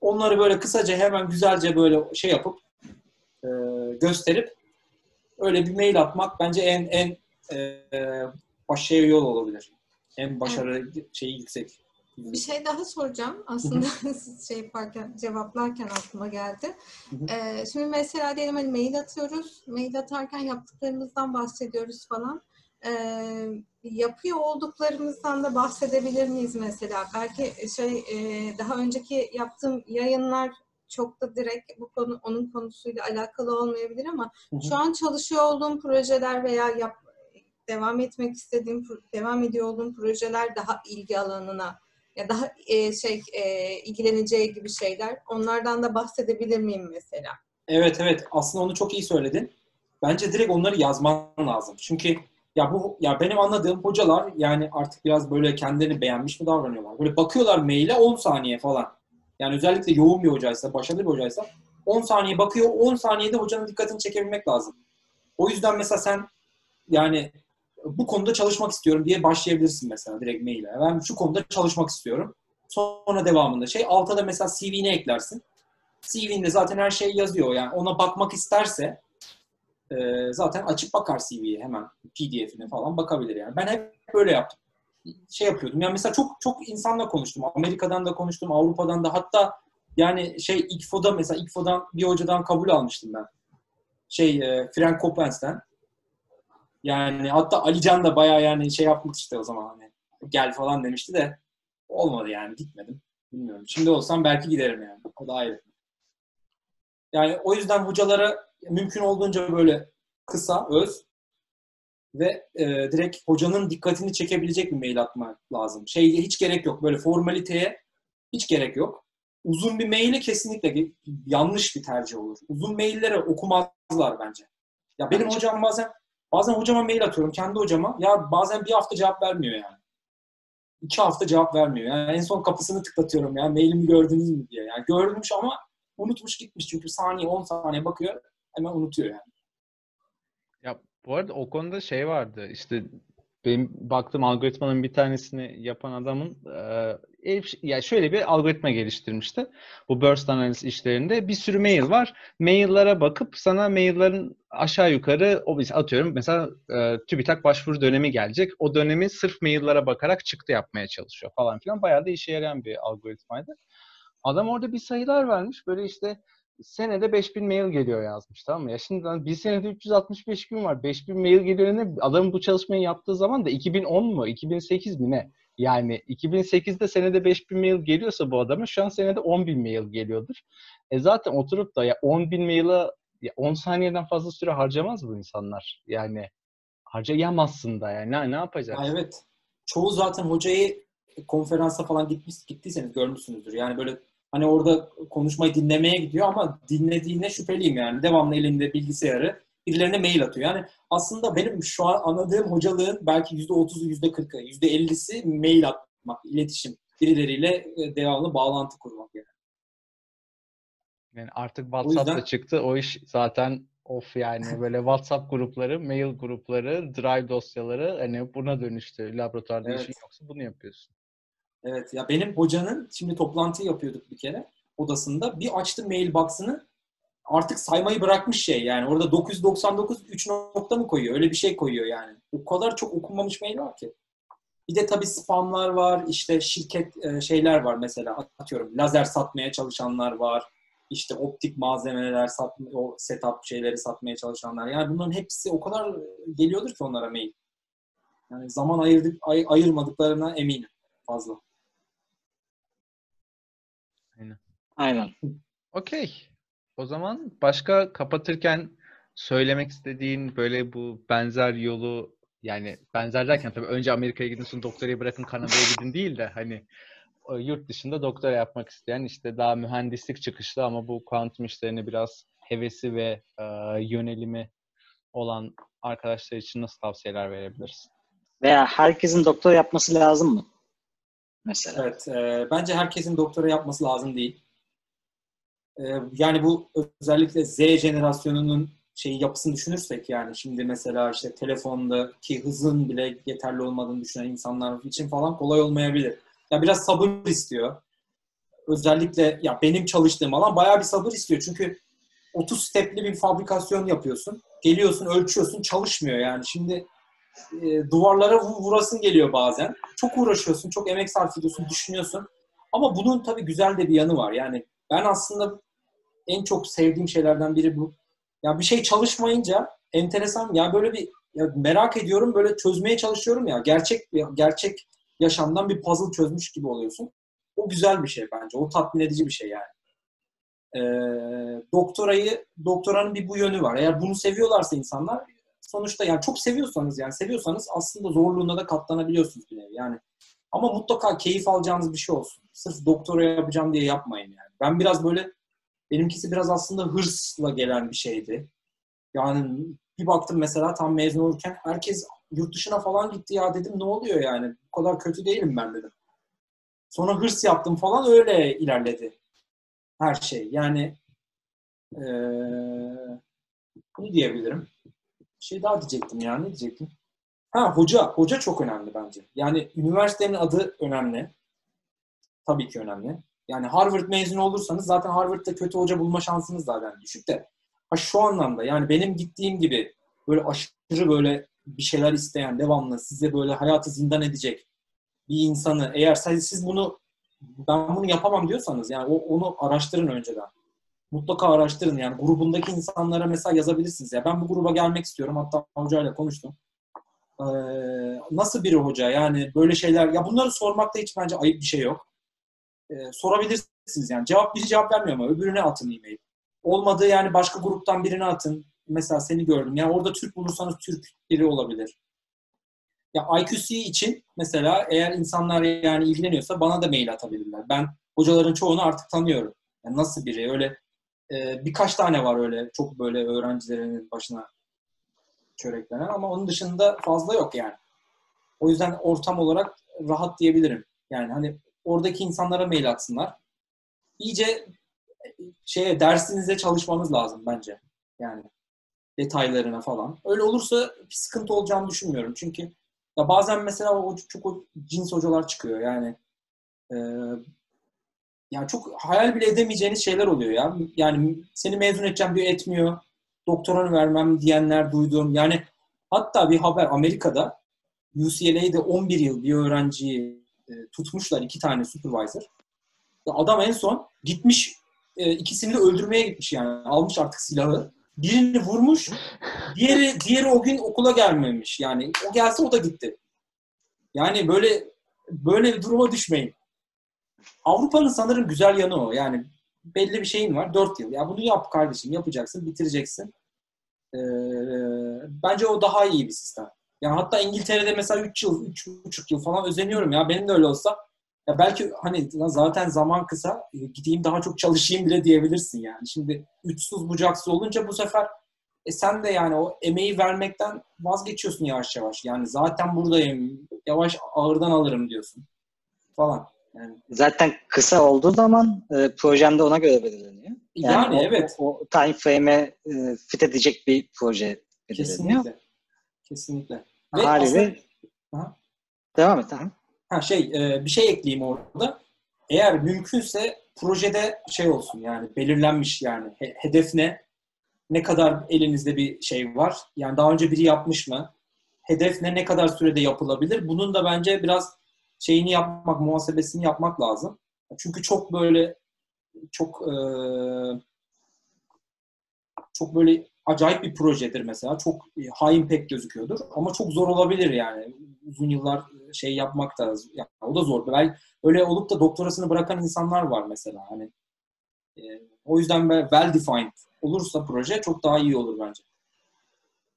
Onları böyle kısaca hemen güzelce böyle şey yapıp e, gösterip öyle bir mail atmak bence en en e, başarılı yol olabilir. En başarı şeyi yüksek. Bir şey daha soracağım. Aslında siz şey yaparken, cevaplarken aklıma geldi. Ee, şimdi mesela diyelim hani mail atıyoruz. Mail atarken yaptıklarımızdan bahsediyoruz falan. Ee, yapıyor olduklarımızdan da bahsedebilir miyiz mesela? Belki şey e, daha önceki yaptığım yayınlar çok da direkt bu konu onun konusuyla alakalı olmayabilir ama Hı hı. şu an çalışıyor olduğum projeler veya yap, devam etmek istediğim devam ediyor olduğum projeler daha ilgi alanına ya daha e, şey e, ilgileneceği gibi şeyler. Onlardan da bahsedebilir miyim mesela? Evet evet aslında onu çok iyi söyledin. Bence direkt onları yazman lazım. Çünkü ya bu ya benim anladığım hocalar yani artık biraz böyle kendilerini beğenmiş mi davranıyorlar? Böyle bakıyorlar maile 10 saniye falan. Yani özellikle yoğun bir hocaysa, başarılı bir hocaysa 10 saniye bakıyor. 10 saniyede hocanın dikkatini çekebilmek lazım. O yüzden mesela sen yani bu konuda çalışmak istiyorum diye başlayabilirsin mesela direkt maile. Ben şu konuda çalışmak istiyorum. Sonra devamında şey alta da mesela CV'ne eklersin. CV'nde zaten her şey yazıyor. Yani ona bakmak isterse e, zaten açıp bakar CV'ye hemen PDF'ine falan bakabilir yani. Ben hep böyle yaptım. Şey yapıyordum. Yani mesela çok çok insanla konuştum. Amerika'dan da konuştum, Avrupa'dan da hatta yani şey İKFO'da mesela İKFO'dan bir hocadan kabul almıştım ben. Şey e, Frank Coppens'ten. Yani hatta Alican da bayağı yani şey yapmış işte o zaman hani gel falan demişti de olmadı yani gitmedim. Bilmiyorum. Şimdi olsam belki giderim yani. O da ayrı. Yani o yüzden hocalara mümkün olduğunca böyle kısa, öz ve e, direkt hocanın dikkatini çekebilecek bir mail atmak lazım. Şey hiç gerek yok. Böyle formaliteye hiç gerek yok. Uzun bir maili kesinlikle yanlış bir tercih olur. Uzun maillere okumazlar bence. Ya benim Bence. hocam bazen bazen hocama mail atıyorum kendi hocama. Ya bazen bir hafta cevap vermiyor yani. İki hafta cevap vermiyor. Yani en son kapısını tıklatıyorum ya mailimi gördünüz mü diye. Yani görmüş ama unutmuş gitmiş çünkü saniye 10 saniye bakıyor hemen unutuyor yani. Ya bu arada o konuda şey vardı işte benim baktığım algoritmanın bir tanesini yapan adamın e, herif- ya şöyle bir algoritma geliştirmişti. Bu burst analiz işlerinde bir sürü mail var. Maillere bakıp sana maillerin aşağı yukarı o atıyorum mesela e, TÜBİTAK başvuru dönemi gelecek. O dönemi sırf maillere bakarak çıktı yapmaya çalışıyor falan filan. Bayağı da işe yarayan bir algoritmaydı. Adam orada bir sayılar vermiş. Böyle işte senede 5000 mail geliyor yazmış tamam mı? Ya şimdi bir senede 365 gün var. 5000 mail geliyor ne? Adamın bu çalışmayı yaptığı zaman da 2010 mu? 2008 mi ne? Yani 2008'de senede 5000 mail geliyorsa bu adama şu an senede 10.000 mail geliyordur. E zaten oturup da ya 10.000 mail'a ya 10 saniyeden fazla süre harcamaz bu insanlar. Yani harcayamazsın da yani. Ne, ne yapacaksın? Ya evet. Çoğu zaten hocayı konferansa falan gitmiş gittiyseniz görmüşsünüzdür. Yani böyle hani orada konuşmayı dinlemeye gidiyor ama dinlediğine şüpheliyim yani. Devamlı elinde bilgisayarı birilerine mail atıyor. Yani aslında benim şu an anladığım hocalığın belki %30'u, %40'ı, %50'si mail atmak, iletişim. Birileriyle e, devamlı bağlantı kurmak yani. Yani artık WhatsApp da yüzden- çıktı. O iş zaten of yani böyle WhatsApp grupları, mail grupları, Drive dosyaları hani buna dönüştü. Laboratuvarda Evet. işin yoksa bunu yapıyorsun. Evet ya benim hocanın şimdi toplantı yapıyorduk bir kere odasında. Bir açtı mailbox'ını artık saymayı bırakmış şey yani. Orada 999 3 nokta mı koyuyor? Öyle bir şey koyuyor yani. O kadar çok okunmamış mail var ki. Bir de tabii spamlar var. işte şirket e, şeyler var mesela atıyorum. Lazer satmaya çalışanlar var. İşte optik malzemeler satma, o setup şeyleri satmaya çalışanlar. Yani bunların hepsi o kadar geliyordur ki onlara mail. Yani zaman ayırdık, ay- ayırmadıklarına eminim fazla. Aynen. Okey. O zaman başka kapatırken söylemek istediğin böyle bu benzer yolu yani benzer derken tabii önce Amerika'ya gidin sonra doktorayı bırakın Kanada'ya gidin değil de hani o yurt dışında doktora yapmak isteyen işte daha mühendislik çıkışlı ama bu kuantum işlerine biraz hevesi ve e, yönelimi olan arkadaşlar için nasıl tavsiyeler verebiliriz? Veya herkesin doktora yapması lazım mı? Mesela. Evet, e, bence herkesin doktora yapması lazım değil. E, yani bu özellikle Z jenerasyonunun şeyin yapısını düşünürsek yani şimdi mesela işte telefondaki hızın bile yeterli olmadığını düşünen insanlar için falan kolay olmayabilir. Ya biraz sabır istiyor. Özellikle ya benim çalıştığım alan bayağı bir sabır istiyor. Çünkü 30 stepli bir fabrikasyon yapıyorsun. Geliyorsun, ölçüyorsun, çalışmıyor yani. Şimdi e, duvarlara vurasın geliyor bazen. Çok uğraşıyorsun, çok emek sarf ediyorsun, düşünüyorsun. Ama bunun tabii güzel de bir yanı var. Yani ben aslında en çok sevdiğim şeylerden biri bu. Ya bir şey çalışmayınca enteresan ya böyle bir ya merak ediyorum böyle çözmeye çalışıyorum ya gerçek gerçek yaşamdan bir puzzle çözmüş gibi oluyorsun. O güzel bir şey bence. O tatmin edici bir şey yani. Ee, doktorayı doktoranın bir bu yönü var. Eğer bunu seviyorlarsa insanlar sonuçta yani çok seviyorsanız yani seviyorsanız aslında zorluğuna da katlanabiliyorsunuz bir. Yani ama mutlaka keyif alacağınız bir şey olsun. Sırf doktora yapacağım diye yapmayın yani. Ben biraz böyle benimkisi biraz aslında hırsla gelen bir şeydi. Yani bir baktım mesela tam mezun olurken herkes yurt dışına falan gitti ya dedim ne oluyor yani bu kadar kötü değilim ben dedim. Sonra hırs yaptım falan öyle ilerledi her şey. Yani ee, bunu diyebilirim. Bir şey daha diyecektim ya ne diyecektim? Ha hoca. Hoca çok önemli bence. Yani üniversitenin adı önemli. Tabii ki önemli. Yani Harvard mezunu olursanız zaten Harvard'da kötü hoca bulma şansınız zaten düşük de. Ha şu anlamda yani benim gittiğim gibi böyle aşırı böyle bir şeyler isteyen, devamlı size böyle hayatı zindan edecek bir insanı eğer siz bunu ben bunu yapamam diyorsanız yani onu araştırın önceden. Mutlaka araştırın yani grubundaki insanlara mesela yazabilirsiniz ya ben bu gruba gelmek istiyorum hatta hocayla konuştum. Ee, nasıl biri hoca yani böyle şeyler ya bunları sormakta hiç bence ayıp bir şey yok. Ee, sorabilirsiniz yani cevap biri cevap vermiyor ama öbürüne atın e-mail. Olmadı yani başka gruptan birine atın. Mesela seni gördüm. Yani orada Türk bulursanız Türk biri olabilir. Ya IQC için mesela eğer insanlar yani ilgileniyorsa bana da mail atabilirler. Ben hocaların çoğunu artık tanıyorum. Yani nasıl biri öyle e, birkaç tane var öyle çok böyle öğrencilerin başına çöreklenen ama onun dışında fazla yok yani. O yüzden ortam olarak rahat diyebilirim. Yani hani oradaki insanlara mail atsınlar. İyice şeye dersinize çalışmanız lazım bence. Yani detaylarına falan. Öyle olursa bir sıkıntı olacağını düşünmüyorum. Çünkü ya bazen mesela o çok o cins hocalar çıkıyor. Yani e, yani çok hayal bile edemeyeceğiniz şeyler oluyor ya. Yani seni mezun edeceğim diyor etmiyor. Doktoranı vermem diyenler duydum. Yani hatta bir haber Amerika'da UCLA'de 11 yıl bir öğrenciyi e, tutmuşlar iki tane supervisor. Adam en son gitmiş e, ikisini de öldürmeye gitmiş yani. Almış artık silahı. Birini vurmuş. Diğeri diğeri o gün okula gelmemiş. Yani o gelse o da gitti. Yani böyle böyle bir duruma düşmeyin. Avrupa'nın sanırım güzel yanı o. Yani belli bir şeyin var. Dört yıl. Ya bunu yap kardeşim. Yapacaksın. Bitireceksin. Ee, bence o daha iyi bir sistem. Yani hatta İngiltere'de mesela 3 yıl, 3,5 yıl falan özeniyorum ya. Benim de öyle olsa ya belki hani zaten zaman kısa e, gideyim daha çok çalışayım bile diyebilirsin yani. Şimdi uçsuz bucaksız olunca bu sefer e sen de yani o emeği vermekten vazgeçiyorsun yavaş yavaş. Yani zaten buradayım. Yavaş ağırdan alırım diyorsun. Falan. Yani. Zaten kısa olduğu zaman e, projem de ona göre belirleniyor. Yani, yani o, evet. O, o time frame'e e, fit edecek bir proje belirleniyor. Kesinlikle. Kesinlikle. Ve Haliyle aslında... devam et. Aha. Ha şey e, bir şey ekleyeyim orada. Eğer mümkünse projede şey olsun yani belirlenmiş yani hedef ne? Ne kadar elinizde bir şey var? Yani daha önce biri yapmış mı? Hedef ne? Ne kadar sürede yapılabilir? Bunun da bence biraz şeyini yapmak, muhasebesini yapmak lazım. Çünkü çok böyle çok e, çok böyle acayip bir projedir mesela. Çok high impact gözüküyordur ama çok zor olabilir yani. Uzun yıllar şey yapmak da yani o da zor. Belki öyle olup da doktorasını bırakan insanlar var mesela. Hani e, o yüzden well defined olursa proje çok daha iyi olur bence.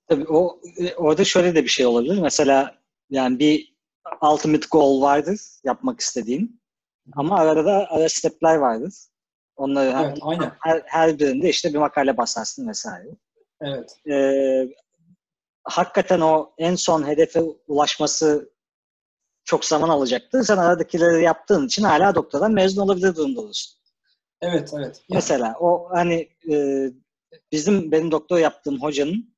Tabii o orada şöyle de bir şey olabilir. Mesela yani bir ultimate goal vardır yapmak istediğin. Ama arada da ara stepler vardır. Onları evet, her, aynen. her, her birinde işte bir makale basarsın vesaire. Evet. Ee, hakikaten o en son hedefe ulaşması çok zaman alacaktı. Sen aradakileri yaptığın için hala doktordan mezun olabilir durumda olursun. Evet, evet. Mesela o hani e, bizim benim doktor yaptığım hocanın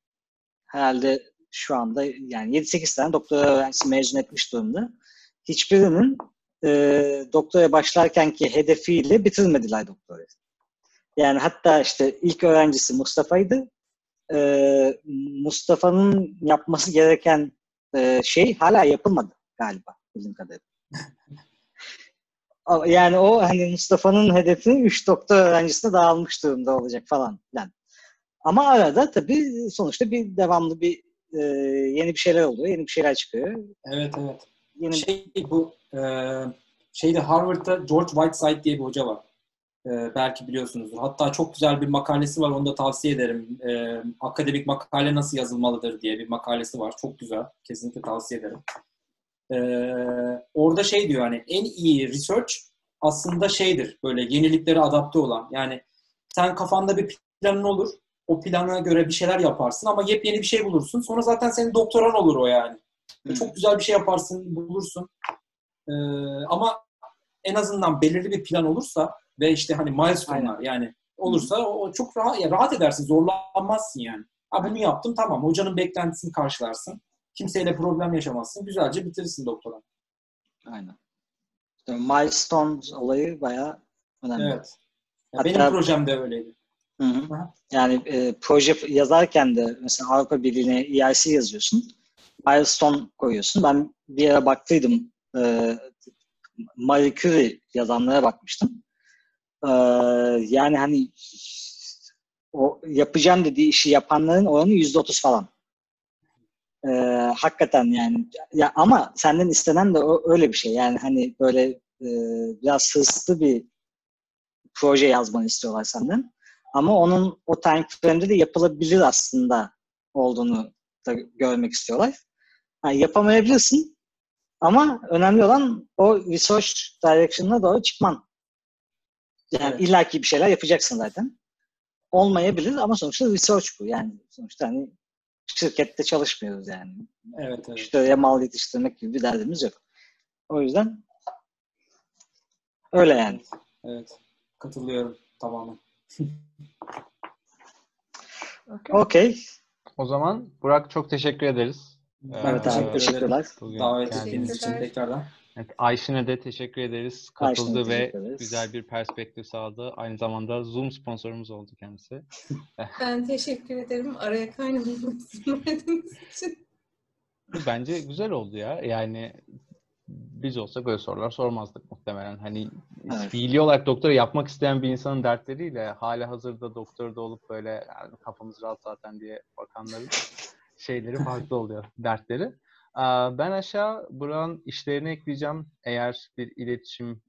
herhalde şu anda yani 7-8 tane doktora öğrencisi mezun etmiş durumda. Hiçbirinin e, doktora başlarkenki hedefiyle bitirmediler doktorayı. Yani hatta işte ilk öğrencisi Mustafa'ydı. E, Mustafa'nın yapması gereken e, şey hala yapılmadı galiba bildiğim kadarıyla. Yani o hani Mustafa'nın hedefi 3 doktor öğrencisine dağılmış durumda olacak falan filan. Ama arada tabii sonuçta bir devamlı bir e, yeni bir şeyler oluyor, yeni bir şeyler çıkıyor. Evet evet. Yeni Şey bu e, şeyde Harvard'da George Whiteside diye bir hoca var. E, belki biliyorsunuzdur. Hatta çok güzel bir makalesi var. Onu da tavsiye ederim. E, akademik makale nasıl yazılmalıdır diye bir makalesi var. Çok güzel. Kesinlikle tavsiye ederim. E, orada şey diyor hani en iyi research aslında şeydir. Böyle yeniliklere adapte olan. Yani sen kafanda bir planın olur. O plana göre bir şeyler yaparsın ama yepyeni bir şey bulursun. Sonra zaten senin doktoran olur o yani. Hmm. Çok güzel bir şey yaparsın, bulursun. Ee, ama en azından belirli bir plan olursa ve işte hani milestone'lar yani olursa o, o çok rahat ya rahat edersin, zorlanmazsın yani. Ha bunu yaptım tamam. Hocanın beklentisini karşılarsın. Kimseyle problem yaşamazsın. Güzelce bitirirsin doktora. Aynen. İşte milestones olayı bayağı önemli. Evet. Ya Hatta- benim projem de öyleydi. Hı hı. Aha. Yani e, proje yazarken de mesela Avrupa Birliği'ne EIC yazıyorsun. Milestone koyuyorsun. Ben bir ara baktıydım. E, Marie Curie yazanlara bakmıştım. E, yani hani o yapacağım dediği işi yapanların oranı yüzde otuz falan. E, hakikaten yani ya ama senden istenen de o, öyle bir şey. Yani hani böyle e, biraz hırslı bir proje yazmanı istiyorlar senden. Ama onun o time frame'de de yapılabilir aslında olduğunu da görmek istiyorlar. Yani yapamayabilirsin ama önemli olan o research direction'ına doğru çıkman. Yani Evet. illaki bir şeyler yapacaksın zaten. Olmayabilir ama sonuçta research bu. Yani sonuçta hani şirkette çalışmıyoruz yani. Evet evet. Müşteriye mal yetiştirmek gibi bir derdimiz yok. O yüzden öyle yani. Evet. Katılıyorum tamamen. Okey. O zaman Burak çok teşekkür ederiz. Ben Evet abi teşekkür. Bugün Davet ettiğiniz için Teşekkürler. tekrardan. Evet, Ayşin'e de teşekkür ederiz. Ayşin'e Katıldı ve ederiz. güzel bir perspektif sağladı. Aynı zamanda Zoom sponsorumuz oldu kendisi. Ben teşekkür ederim araya kaynamamı için. Bence güzel oldu ya. Yani biz olsak böyle sorular sormazdık muhtemelen. Hani Evet. fiili olarak doktora yapmak isteyen bir insanın dertleriyle hala hazırda doktorda olup böyle "Yani kafamız rahat zaten diye bakanların şeyleri farklı oluyor dertleri. Ben aşağı Burak'ın işlerini ekleyeceğim. Eğer bir iletişim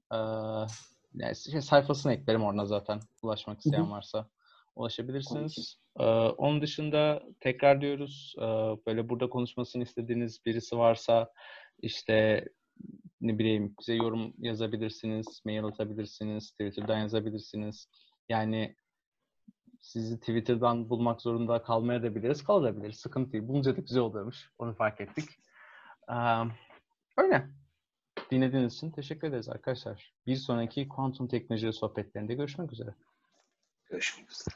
yani şey, sayfasını eklerim orada zaten ulaşmak isteyen varsa ulaşabilirsiniz. Ee, Onun dışında tekrar diyoruz böyle burada konuşmasını istediğiniz birisi varsa işte ne bileyim bize yorum yazabilirsiniz, mail atabilirsiniz, Twitter'dan yazabilirsiniz. Yani sizi Twitter'dan bulmak zorunda kalmaya da biliriz, kalabiliriz. Sıkıntı değil. Bulunca da güzel oluyormuş. Onu fark ettik. Öyle. Dinlediğiniz için teşekkür ederiz arkadaşlar. Bir sonraki kuantum teknoloji sohbetlerinde görüşmek üzere. Görüşmek üzere.